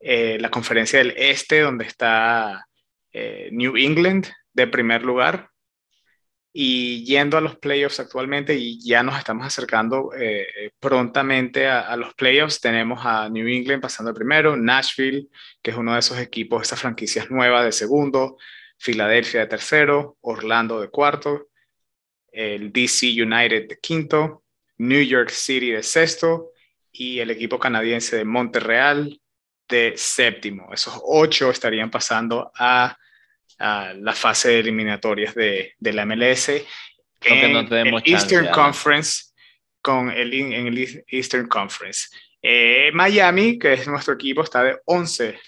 eh, la conferencia del Este, donde está New England de primer lugar, y yendo a los playoffs actualmente y ya nos estamos acercando eh, prontamente a, los playoffs, tenemos a New England pasando primero, Nashville, que es uno de esos equipos, esas franquicias nuevas de segundo, Filadelfia de tercero, Orlando de cuarto, el DC United de quinto, New York City de sexto y el equipo canadiense de Montreal de séptimo. Esos ocho estarían pasando a la fase de eliminatorias de, de la MLS en el Eastern Conference con el, en el Eastern Conference. Eh, Miami, que es nuestro equipo, está de 11,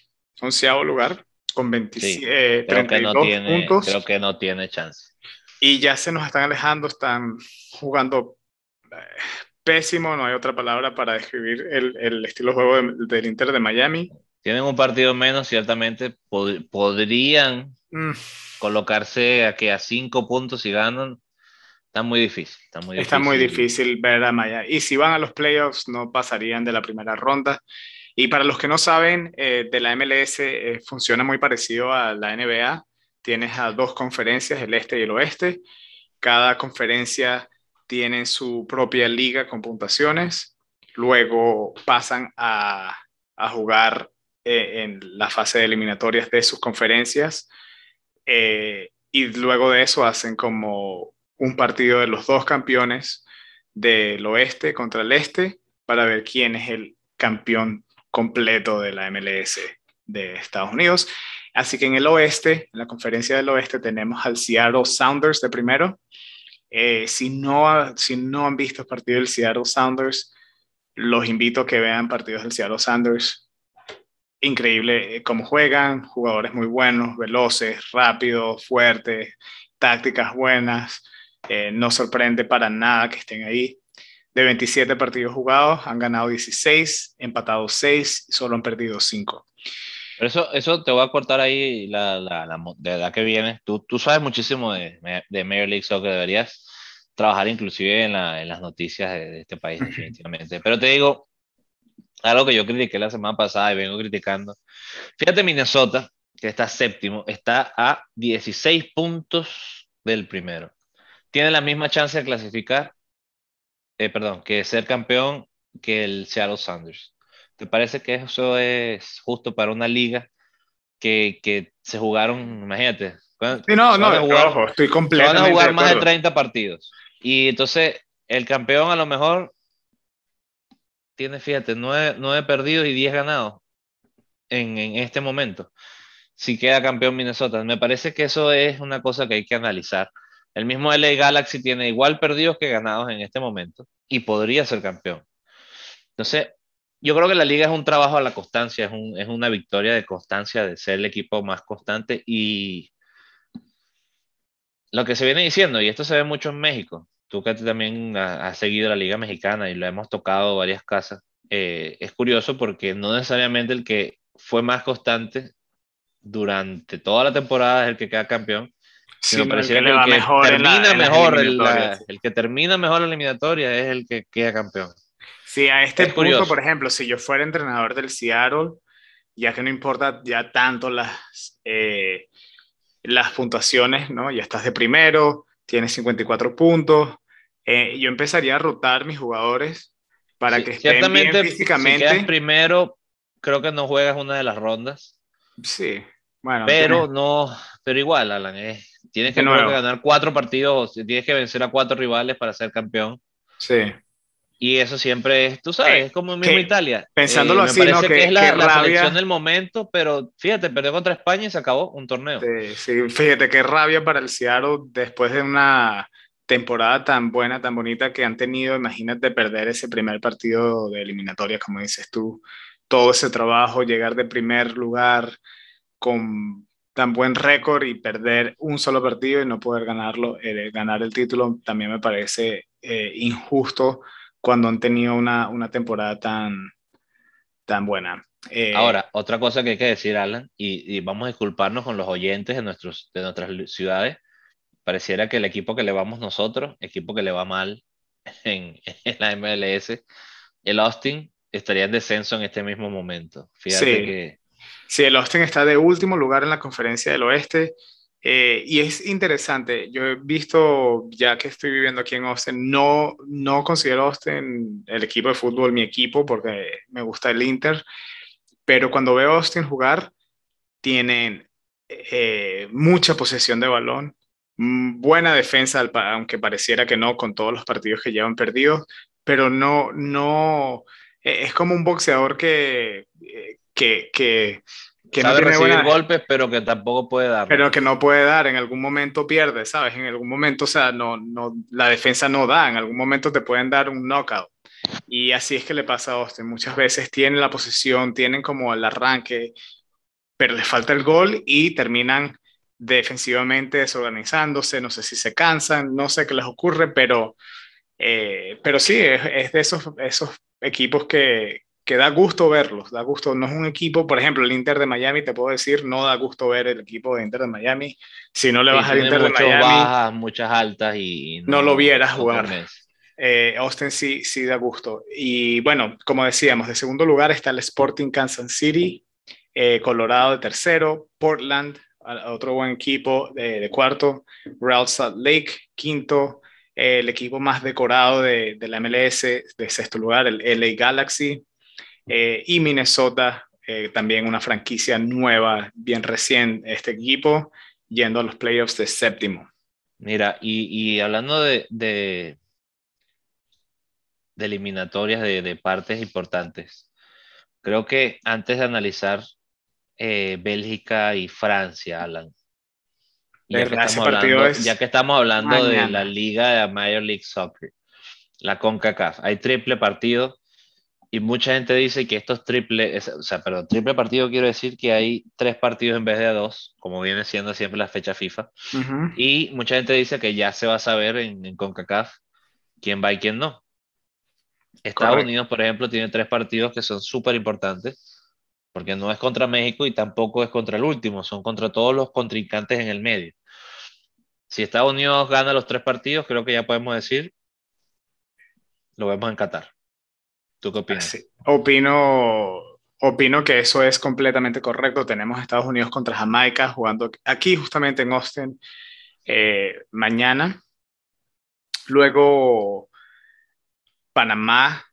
onceavo lugar con 27, 32 no tiene, puntos. Creo que no tiene chance. Y ya se nos están alejando, están jugando eh, pésimo, no hay otra palabra para describir el, el estilo de juego del Inter de Miami. Tienen un partido menos, ciertamente podrían Mm. Colocarse a que a cinco puntos y ganan, está muy difícil. Está muy difícil, está muy difícil ver a Maya. Y si van a los playoffs, no pasarían de la primera ronda. Y para los que no saben, eh, de la MLS eh, funciona muy parecido a la NBA. Tienes a dos conferencias, el este y el oeste. Cada conferencia tiene su propia liga con puntuaciones. Luego pasan a, a jugar eh, en la fase de eliminatorias de sus conferencias eh, y luego de eso hacen como un partido de los dos campeones del oeste contra el este para ver quién es el campeón completo de la MLS de Estados Unidos. Así que en el oeste, en la conferencia del oeste, tenemos al Seattle Sounders de primero. Eh, si, no, si no han visto partido del Seattle Sounders, los invito a que vean partidos del Seattle Sounders increíble eh, cómo juegan, jugadores muy buenos, veloces, rápidos, fuertes, tácticas buenas. Eh, no sorprende para nada que estén ahí. De 27 partidos jugados, han ganado 16, empatado 6 y solo han perdido 5. eso, eso te voy a cortar ahí la, la, la, de la que viene. Tú, tú sabes muchísimo de, de Major League Soccer, deberías trabajar inclusive en, en las noticias de, de este país, definitivamente. Pero te digo, algo que yo critiqué la semana pasada y vengo criticando. Fíjate, Minnesota, que está séptimo, está a 16 puntos del primero. Tiene la misma chance de clasificar, eh, perdón, que ser campeón que el Seattle Sounders. ¿Te parece que eso es justo para una liga que, que se jugaron, imagínate? Sí, no, no, jugar, estoy completamente Van a jugar más de 30 partidos. Y entonces el campeón a lo mejor tiene, fíjate, nueve, perdidos y diez ganados en, este momento. Si queda campeón Minnesota, me parece que eso es una cosa que hay que analizar. El mismo LA Galaxy tiene igual perdidos que ganados en este momento y podría ser campeón. Entonces, yo creo que la liga es un trabajo a la constancia, es, es una victoria de constancia, de ser el equipo más constante y lo que se viene diciendo, y esto se ve mucho en México, tú que también has seguido la Liga Mexicana y lo hemos tocado varias casas, eh, es curioso porque no necesariamente el que fue más constante durante toda la temporada es el que queda campeón, sino pareciera que, el que termina mejor, el, que termina mejor la eliminatoria es el que queda campeón. Sí, a este punto, por ejemplo, si yo fuera entrenador del Seattle, ya que no importa ya tanto las, eh, las puntuaciones, ¿no? Ya estás de primero, tienes 54 puntos. Eh, yo empezaría a rotar mis jugadores para que estén bien físicamente. Si primero, creo que no juegas una de las rondas. Sí, bueno. Pero no, pero igual, Alan, eh, tienes que, ganar cuatro partidos, tienes que vencer a cuatro rivales para ser campeón. Sí. Y eso siempre es, tú sabes, es como mismo Italia. Pensándolo eh, así, me parece que, es la, la selección del momento, pero fíjate, perdió contra España y se acabó un torneo. Sí, sí, fíjate qué rabia para el Seattle después de una temporada tan buena, tan bonita que han tenido. Imagínate perder ese primer partido de eliminatoria, como dices tú, todo ese trabajo, llegar de primer lugar con tan buen récord y perder un solo partido y no poder ganarlo, eh, ganar el título, también me parece eh, injusto cuando han tenido una, una temporada tan, tan buena. Eh, Ahora, otra cosa que hay que decir, Alan, y, y, vamos a disculparnos con los oyentes de, nuestros, de nuestras ciudades, pareciera que el equipo que le vamos nosotros, equipo que le va mal en, en la MLS, el Austin, estaría en descenso en este mismo momento. Fíjate sí. que... Sí, el Austin está de último lugar en la conferencia del oeste eh, y es interesante, yo he visto, ya que estoy viviendo aquí en Austin, no, no considero Austin el equipo de fútbol mi equipo porque me gusta el Inter, pero cuando veo a Austin jugar, tienen eh, mucha posesión de balón, buena defensa, aunque pareciera que no con todos los partidos que llevan perdidos, pero no, no, e, es como un boxeador que, que, que que Sabe no tiene recibir golpes, pero que tampoco puede dar. Pero que no puede dar, en algún momento pierde, ¿sabes? En algún momento, o sea, no, no, la defensa no da, en algún momento te pueden dar un knockout. Y así es que le pasa a Austin. Muchas veces tienen la posición, tienen como el arranque, pero les falta el gol y terminan defensivamente desorganizándose. No sé si se cansan, no sé qué les ocurre, pero, eh, pero sí, es, es de esos, esos equipos que, que da gusto verlos, da gusto, no es un equipo, por ejemplo, el Inter de Miami, te puedo decir, no da gusto ver el equipo de Inter de Miami, si no le vas al Inter de Miami, bajas, muchas altas y no, lo vieras jugar. Eh, Austin sí, sí da gusto. Y bueno, como decíamos, de segundo lugar está el Sporting Kansas City, eh, Colorado de tercero, Portland, otro buen equipo de, cuarto, Real Salt Lake, quinto, eh, el equipo más decorado de, de la MLS de sexto lugar, el LA Galaxy, eh, y Minnesota, eh, también una franquicia nueva, bien recién, este equipo, yendo a los playoffs de séptimo. Mira, y, y hablando de, de, de eliminatorias de, de, partes importantes, creo que antes de analizar eh, Bélgica y Francia, Alan, ya que, estamos hablando, ya que estamos hablando de la liga de Major League Soccer, la CONCACAF, hay triple partido y mucha gente dice que estos triple, o sea, perdón, triple partido quiero decir que hay tres partidos en vez de dos, como viene siendo siempre la fecha FIFA. Y mucha gente dice que ya se va a saber en, CONCACAF quién va y quién no. Estados Unidos, por ejemplo, tiene tres partidos que son súper importantes, porque no es contra México y tampoco es contra el último, son contra todos los contrincantes en el medio. Si Estados Unidos gana los tres partidos, creo que ya podemos decir, lo vemos en Qatar. ¿Tú qué opinas? Opino, opino que eso es completamente correcto. Tenemos Estados Unidos contra Jamaica jugando aquí justamente en Austin eh, mañana. Luego Panamá,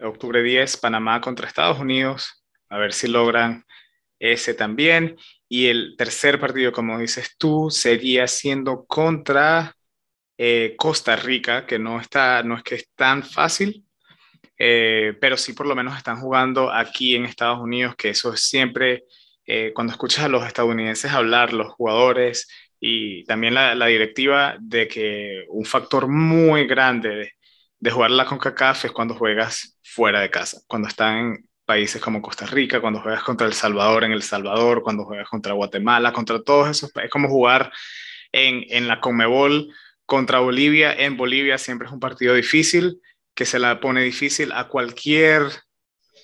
octubre 10, Panamá contra Estados Unidos. A ver si logran ese también. Y el tercer partido, como dices tú, sería siendo contra eh, Costa Rica, que no, está, no es que es tan fácil, eh, pero sí por lo menos están jugando aquí en Estados Unidos, que eso es siempre, eh, cuando escuchas a los estadounidenses hablar, los jugadores y también la, directiva, de que un factor muy grande de, de, jugar la CONCACAF es cuando juegas fuera de casa, cuando están países como Costa Rica, cuando juegas contra El Salvador en El Salvador, cuando juegas contra Guatemala, contra todos esos países, es como jugar en, en la Conmebol contra Bolivia, en Bolivia siempre es un partido difícil que se la pone difícil a cualquier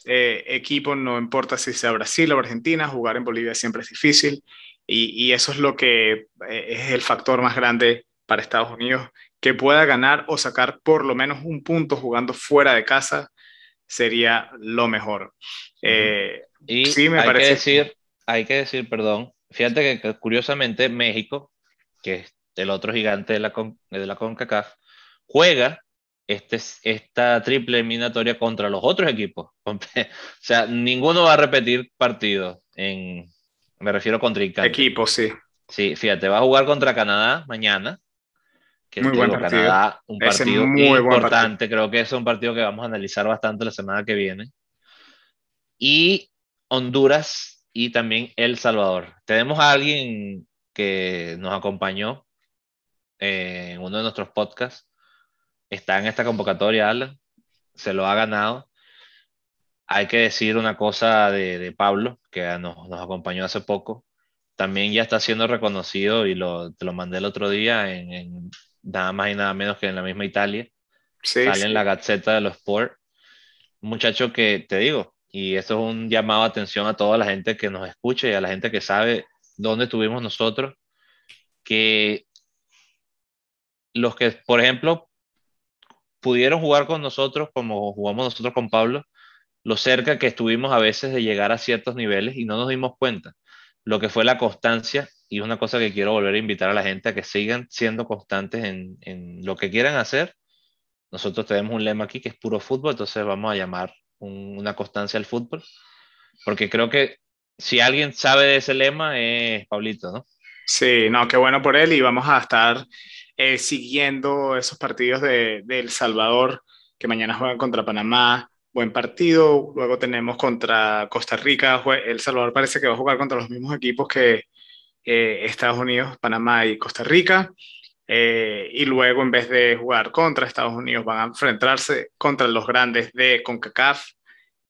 eh, equipo, no importa si sea Brasil o Argentina, jugar en Bolivia siempre es difícil y, y eso es lo que eh, es el factor más grande para Estados Unidos, que pueda ganar o sacar por lo menos un punto jugando fuera de casa sería lo mejor. Eh, Y sí, me hay parece. Que decir, hay que decir, perdón, fíjate que, curiosamente México, que es el otro gigante de la, de la CONCACAF, juega este, esta triple eliminatoria contra los otros equipos. o sea, ninguno va a repetir partido en, me refiero contra Equipo, sí. Sí, fíjate, va a jugar contra Canadá mañana. Que muy buen partido. Canadá, un partido muy importante. Creo que es un partido que vamos a analizar bastante la semana que viene. Y Honduras y también El Salvador. Tenemos a alguien que nos acompañó eh, en uno de nuestros podcasts. Está en esta convocatoria, Alan. Se lo ha ganado. Hay que decir una cosa de, Pablo, que nos, nos, acompañó hace poco. También ya está siendo reconocido y lo, te lo mandé el otro día en, nada más y nada menos que en la misma Italia. Sí, Sale en la Gazzetta de los Sport. Un muchacho que, te digo, y esto es un llamado a atención a toda la gente que nos escucha y a la gente que sabe dónde estuvimos nosotros, que los que, por ejemplo, pudieron jugar con nosotros como jugamos nosotros con Pablo, lo cerca que estuvimos a veces de llegar a ciertos niveles y no nos dimos cuenta. Lo que fue la constancia, y es una cosa que quiero volver a invitar a la gente a que sigan siendo constantes en, en lo que quieran hacer. Nosotros tenemos un lema aquí que es puro fútbol, entonces vamos a llamar una constancia al fútbol, porque creo que si alguien sabe de ese lema es Pablito, ¿no? Sí, no, qué bueno por él y vamos a estar eh, siguiendo esos partidos de, de, El Salvador que mañana juegan contra Panamá, buen partido. Luego tenemos contra Costa Rica. El Salvador parece que va a jugar contra los mismos equipos que eh, Estados Unidos, Panamá y Costa Rica. Eh, y luego, en vez de jugar contra Estados Unidos, van a enfrentarse contra los grandes de CONCACAF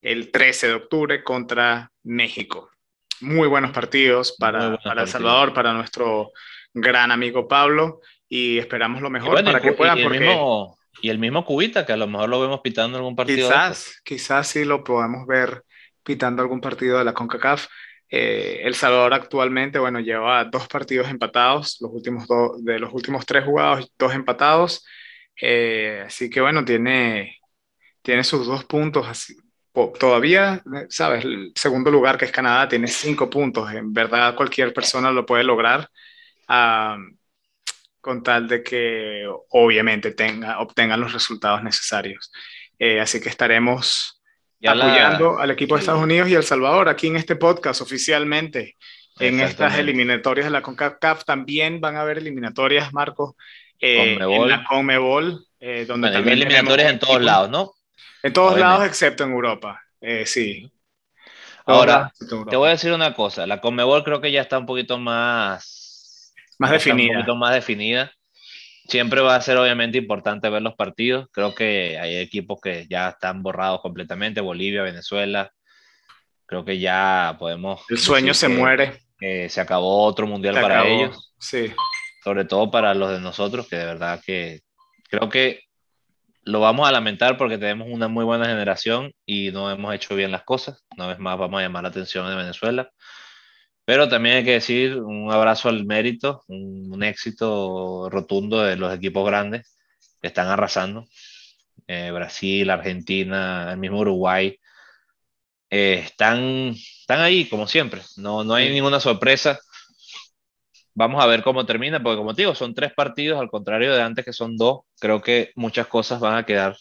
el 13 de octubre contra México. Muy buenos partidos para, para El Salvador, para nuestro gran amigo Pablo. Y esperamos lo mejor para que puedan. Porque... Y el mismo Cubita, que a lo mejor lo vemos pitando algún partido. Quizás, quizás sí lo podamos ver pitando algún partido de la CONCACAF. Eh, el Salvador actualmente, bueno, lleva dos partidos empatados, los últimos dos, de los últimos tres jugados, dos empatados. Eh, así que bueno, tiene, tiene sus dos puntos. Así, todavía, sabes, el segundo lugar que es Canadá tiene cinco puntos. En verdad, cualquier persona lo puede lograr. Con tal de que obviamente tenga, obtengan los resultados necesarios. Eh, así que estaremos apoyando al equipo de Estados Unidos y El Salvador aquí en este podcast oficialmente. En estas eliminatorias de la CONCACAF también van a haber eliminatorias, Marcos, eh, en la CONMEBOL. Eh, donde también hay eliminatorias en todos lados, ¿no? En todos lados excepto en Europa, sí. Ahora, te voy a decir una cosa, la CONMEBOL creo que ya está un poquito más más definida. Un poquito más definida. Siempre va a ser obviamente importante ver los partidos. Creo que hay equipos que ya están borrados completamente. Bolivia, Venezuela. Creo que ya podemos. El sueño se muere. Que se acabó otro mundial para ellos. Sí. Sobre todo para los de nosotros, que de verdad que creo que lo vamos a lamentar porque tenemos una muy buena generación y no hemos hecho bien las cosas. Una vez más vamos a llamar la atención de Venezuela. Pero también hay que decir un abrazo al mérito, un, éxito rotundo de los equipos grandes que están arrasando. Eh, Brasil, Argentina, el mismo Uruguay. Eh, están, están ahí, como siempre. No, no hay ninguna sorpresa. Vamos a ver cómo termina, porque como te digo, son tres partidos, al contrario de antes que son dos. Creo que muchas cosas van a quedar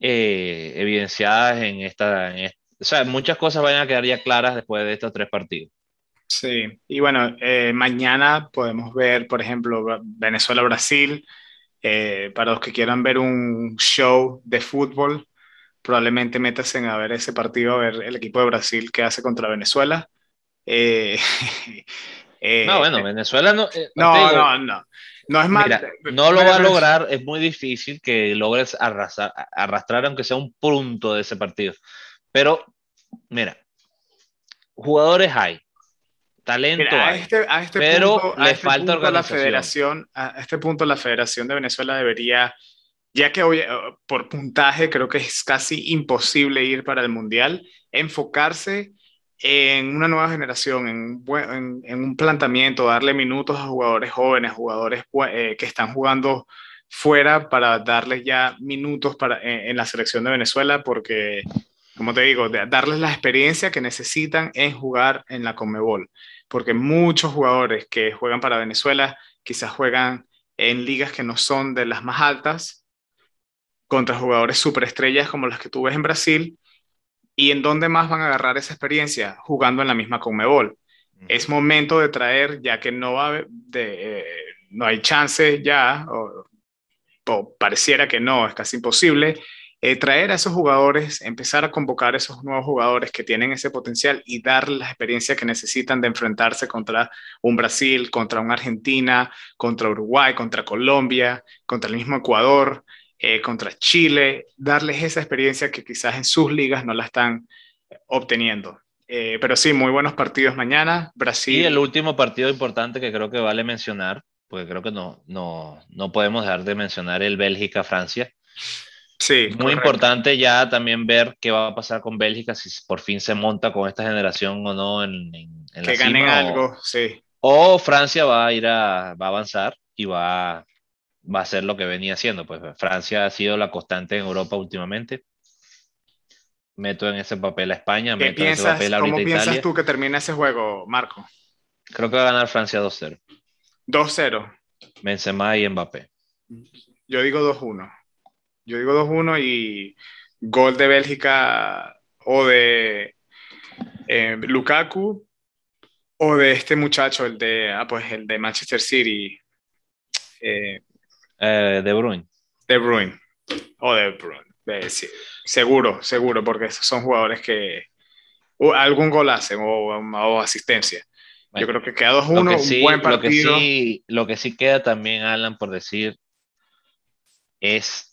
eh, evidenciadas en esta, en O sea, muchas cosas van a quedar ya claras después de estos tres partidos. Sí, y bueno, eh, mañana podemos ver, por ejemplo, Venezuela-Brasil. Eh, para los que quieran ver un show de fútbol, probablemente métanse a ver ese partido, a ver el equipo de Brasil que hace contra Venezuela. Eh, no, bueno, Venezuela no. no, no, no. No es mal. no lo va a lograr, es muy difícil que logres arrastrar, arrastrar, aunque sea un punto de ese partido. Pero, mira, jugadores hay, talento a este, a este pero punto, le este falta organización. La federación, a este punto la Federación de Venezuela debería, ya que hoy, eh, por puntaje creo que es casi imposible ir para el Mundial, enfocarse en una nueva generación, en, en, en un planteamiento, darle minutos a jugadores jóvenes, jugadores eh, que están jugando fuera para darles ya minutos para, en, en la selección de Venezuela, porque como te digo, darles la experiencia que necesitan en jugar en la Conmebol, porque muchos jugadores que juegan para Venezuela quizás juegan en ligas que no son de las más altas, contra jugadores superestrellas como las que tú ves en Brasil, ¿Y en dónde más van a agarrar esa experiencia? Jugando en la misma Conmebol. Es momento de traer, ya que no, va de, eh, no hay chance ya, o, pareciera que no, es casi imposible, eh, traer a esos jugadores, empezar a convocar a esos nuevos jugadores que tienen ese potencial y darles la experiencia que necesitan de enfrentarse contra un Brasil, contra una Argentina, contra Uruguay, contra Colombia, contra el mismo Ecuador. Eh, contra Chile, darles esa experiencia que quizás en sus ligas no la están obteniendo. Eh, pero sí, muy buenos partidos mañana. Brasil. Y el último partido importante que creo que vale mencionar, porque creo que no, no, no podemos dejar de mencionar el Bélgica-Francia. Sí. Muy importante ya también ver qué va a pasar con Bélgica, si por fin se monta con esta generación o no en, en, que ganen algo, sí. O Francia va a ir a, va a avanzar y va va a ser lo que venía haciendo. Pues Francia ha sido la constante en Europa últimamente. Meto en ese papel a España, ¿Qué meto piensas, en ese papel ¿Cómo piensas tú que termina ese juego, Marco? Creo que va a ganar Francia 2-0. 2-0. Benzema y Mbappé. Yo digo 2-1. Yo digo 2-1 y gol de Bélgica o de eh, Lukaku o de este muchacho, el de, ah, pues el de Manchester City. Eh, eh, de Bruyne. De Bruyne. O de Bruyne. seguro, seguro, porque son jugadores que algún gol hacen o, asistencia. Yo creo que queda 2-1, un buen partido. Lo que, sí, lo que sí queda también, Alan, por decir, es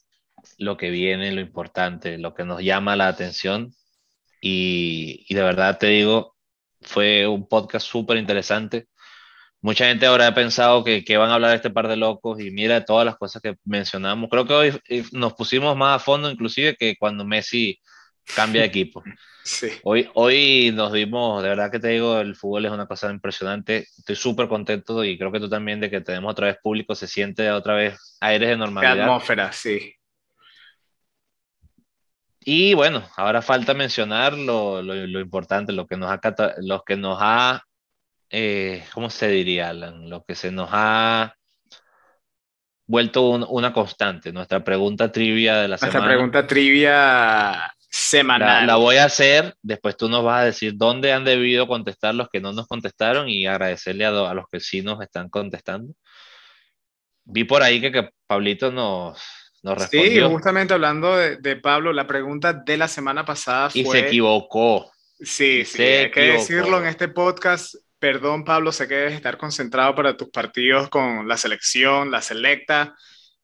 lo que viene, lo importante, lo que nos llama la atención. Y, y de verdad te digo, fue un podcast súper interesante mucha gente habrá pensado que, que, van a hablar este par de locos y mira todas las cosas que mencionamos. Creo que hoy eh, nos pusimos más a fondo inclusive que cuando Messi cambia de equipo. Sí. Hoy, hoy nos vimos, de verdad que te digo, el fútbol es una cosa impresionante. Estoy súper contento y creo que tú también de que tenemos otra vez público, se siente otra vez aires de normalidad. Qué atmósfera, sí. Y bueno, ahora falta mencionar lo, lo, lo importante, lo que nos ha, lo que nos ha eh, ¿cómo se diría, Alan? Lo que se nos ha vuelto una constante, nuestra pregunta trivia de la semana. Nuestra pregunta trivia semanal. La, voy a hacer, después tú nos vas a decir dónde han debido contestar los que no nos contestaron y agradecerle a, a los que sí nos están contestando. Vi por ahí que, que Pablito nos, nos respondió. Sí, justamente hablando de, de, Pablo, la pregunta de la semana pasada fue... Y se equivocó. Sí, sí, hay que decirlo en este podcast. Perdón, Pablo, sé que debes estar concentrado para tus partidos con la selección, la selecta,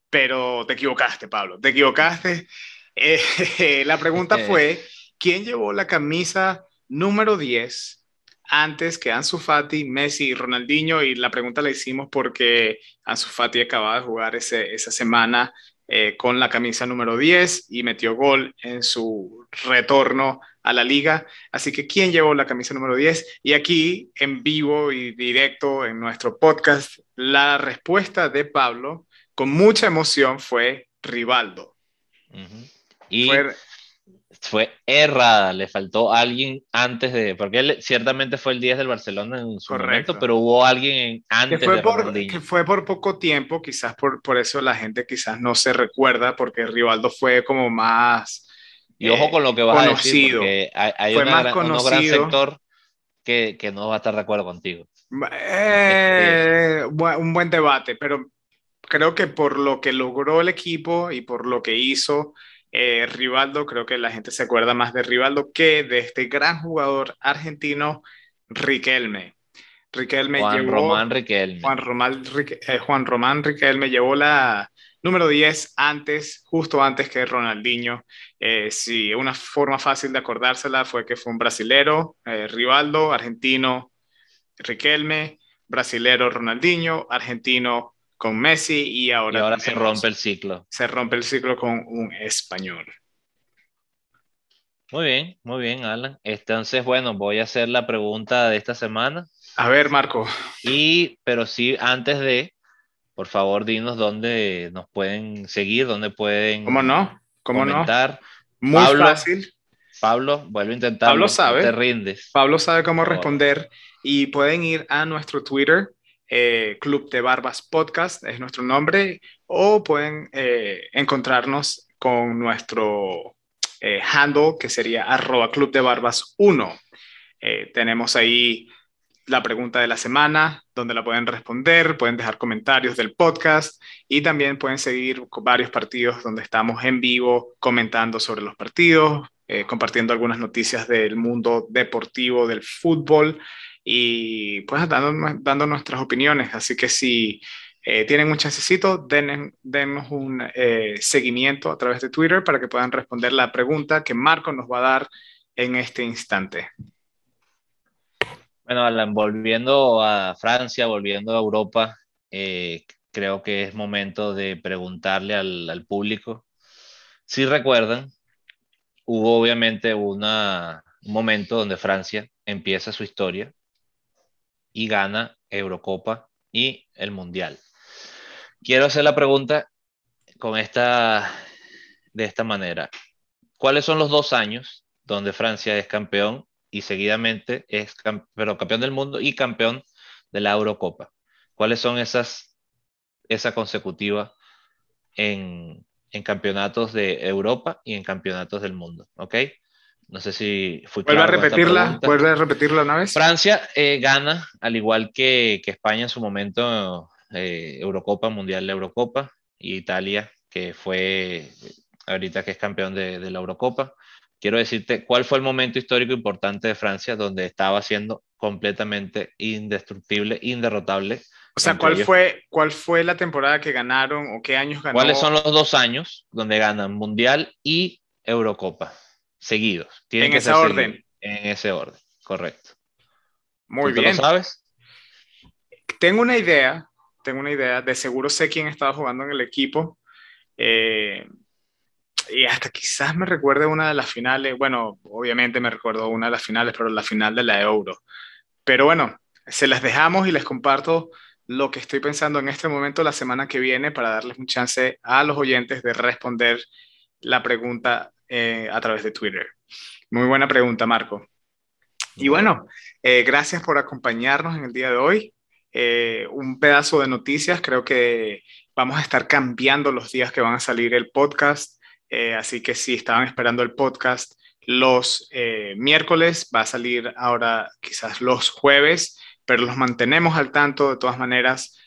pero te equivocaste, Pablo, te equivocaste. Eh, la pregunta fue, ¿quién llevó la camisa número 10 antes que Ansu Fati, Messi y Ronaldinho? Y la pregunta la hicimos porque Ansu Fati acababa de jugar ese, esa semana eh, con la camisa número 10 y metió gol en su retorno a la liga. Así que, ¿quién llevó la camisa número 10? Y aquí, en vivo y directo en nuestro podcast, la respuesta de Pablo, con mucha emoción, fue Rivaldo. Y fue, errada, le faltó alguien antes de, porque él ciertamente fue el 10 del Barcelona en su momento, pero hubo alguien antes que fue de por, Que fue por poco tiempo, quizás por, por eso la gente quizás no se recuerda, porque Rivaldo fue como más y ojo con lo que vas a decir, porque hay, un gran sector que, que, no va a estar de acuerdo contigo. Eh, un buen debate, pero creo que por lo que logró el equipo y por lo que hizo eh, Rivaldo, creo que la gente se acuerda más de Rivaldo que de este gran jugador argentino, Riquelme. Riquelme Juan Román Riquelme. Juan Román, eh, Juan Román Riquelme llevó la, Número 10, antes, justo antes que Ronaldinho. Eh, sí, una forma fácil de acordársela fue que fue un brasilero, eh, Rivaldo, argentino, Riquelme, brasilero, Ronaldinho, argentino con Messi y ahora, y ahora se rompe el ciclo. Se rompe el ciclo con un español. Muy bien, muy bien, Alan. Entonces, bueno, voy a hacer la pregunta de esta semana. A ver, Marco. Y, pero sí, antes de, por favor, dinos dónde nos pueden seguir, dónde pueden ¿Cómo no? ¿Cómo comentar. No? Muy fácil. Pablo, vuelve a intentar. Pablo sabe. te rindes. Pablo sabe cómo responder y pueden ir a nuestro Twitter, eh, Club de Barbas Podcast, es nuestro nombre, o pueden eh, encontrarnos con nuestro eh, handle que sería arroba Club de Barbas 1. tenemos ahí la pregunta de la semana, donde la pueden responder, pueden dejar comentarios del podcast y también pueden seguir varios partidos donde estamos en vivo comentando sobre los partidos, compartiendo algunas noticias del mundo deportivo, del fútbol y pues dando, dando nuestras opiniones. Así que si eh, tienen un chancecito, den, denos un eh, seguimiento a través de Twitter para que puedan responder la pregunta que Marco nos va a dar en este instante. Bueno, Alan, volviendo a Francia, volviendo a Europa, eh, creo que es momento de preguntarle al, público. Si recuerdan, hubo obviamente una, un momento donde Francia empieza su historia y gana Eurocopa y el Mundial. Quiero hacer la pregunta con esta, de esta manera. ¿Cuáles son los dos años donde Francia es campeón y seguidamente es pero campeón del mundo y campeón de la Eurocopa. ¿Cuáles son esas, esa consecutiva en, en campeonatos de Europa y en campeonatos del mundo? ¿Ok? No sé si fui Vuelve a repetirla, vuelve a repetirla una vez. Francia eh, gana, al igual que, que, España en su momento, eh, Eurocopa, Mundial de Eurocopa, y Italia, que fue ahorita que es campeón de, de la Eurocopa quiero decirte cuál fue el momento histórico importante de Francia donde estaba siendo completamente indestructible, inderrotable. O sea, ¿cuál fue, ¿cuál fue la temporada que ganaron o qué años ganaron? ¿Cuáles son los dos años donde ganan Mundial y Eurocopa seguidos? en ese orden. En ese orden, correcto. Muy bien. ¿Lo sabes? Tengo una idea, tengo una idea, de seguro sé quién estaba jugando en el equipo. Eh, y hasta quizás me recuerde una de las finales, bueno, obviamente me recuerdo una de las finales, pero la final de la Euro. Pero bueno, se las dejamos y les comparto lo que estoy pensando en este momento la semana que viene para darles un chance a los oyentes de responder la pregunta eh, a través de Twitter. Muy buena pregunta, Marco. Y bueno, eh, gracias por acompañarnos en el día de hoy. Eh, un pedazo de noticias, creo que vamos a estar cambiando los días que van a salir el podcast. Así que si estaban esperando el podcast los miércoles, va a salir ahora quizás los jueves, pero los mantenemos al tanto de todas maneras.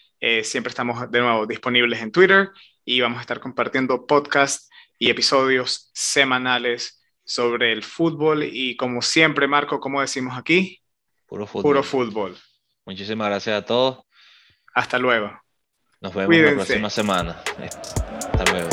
Siempre estamos de nuevo disponibles en Twitter y vamos a estar compartiendo podcasts y episodios semanales sobre el fútbol y como siempre, Marco, como decimos aquí, puro fútbol. Puro fútbol. Muchísimas gracias a todos. Hasta luego. Nos vemos la próxima semana. Hasta luego.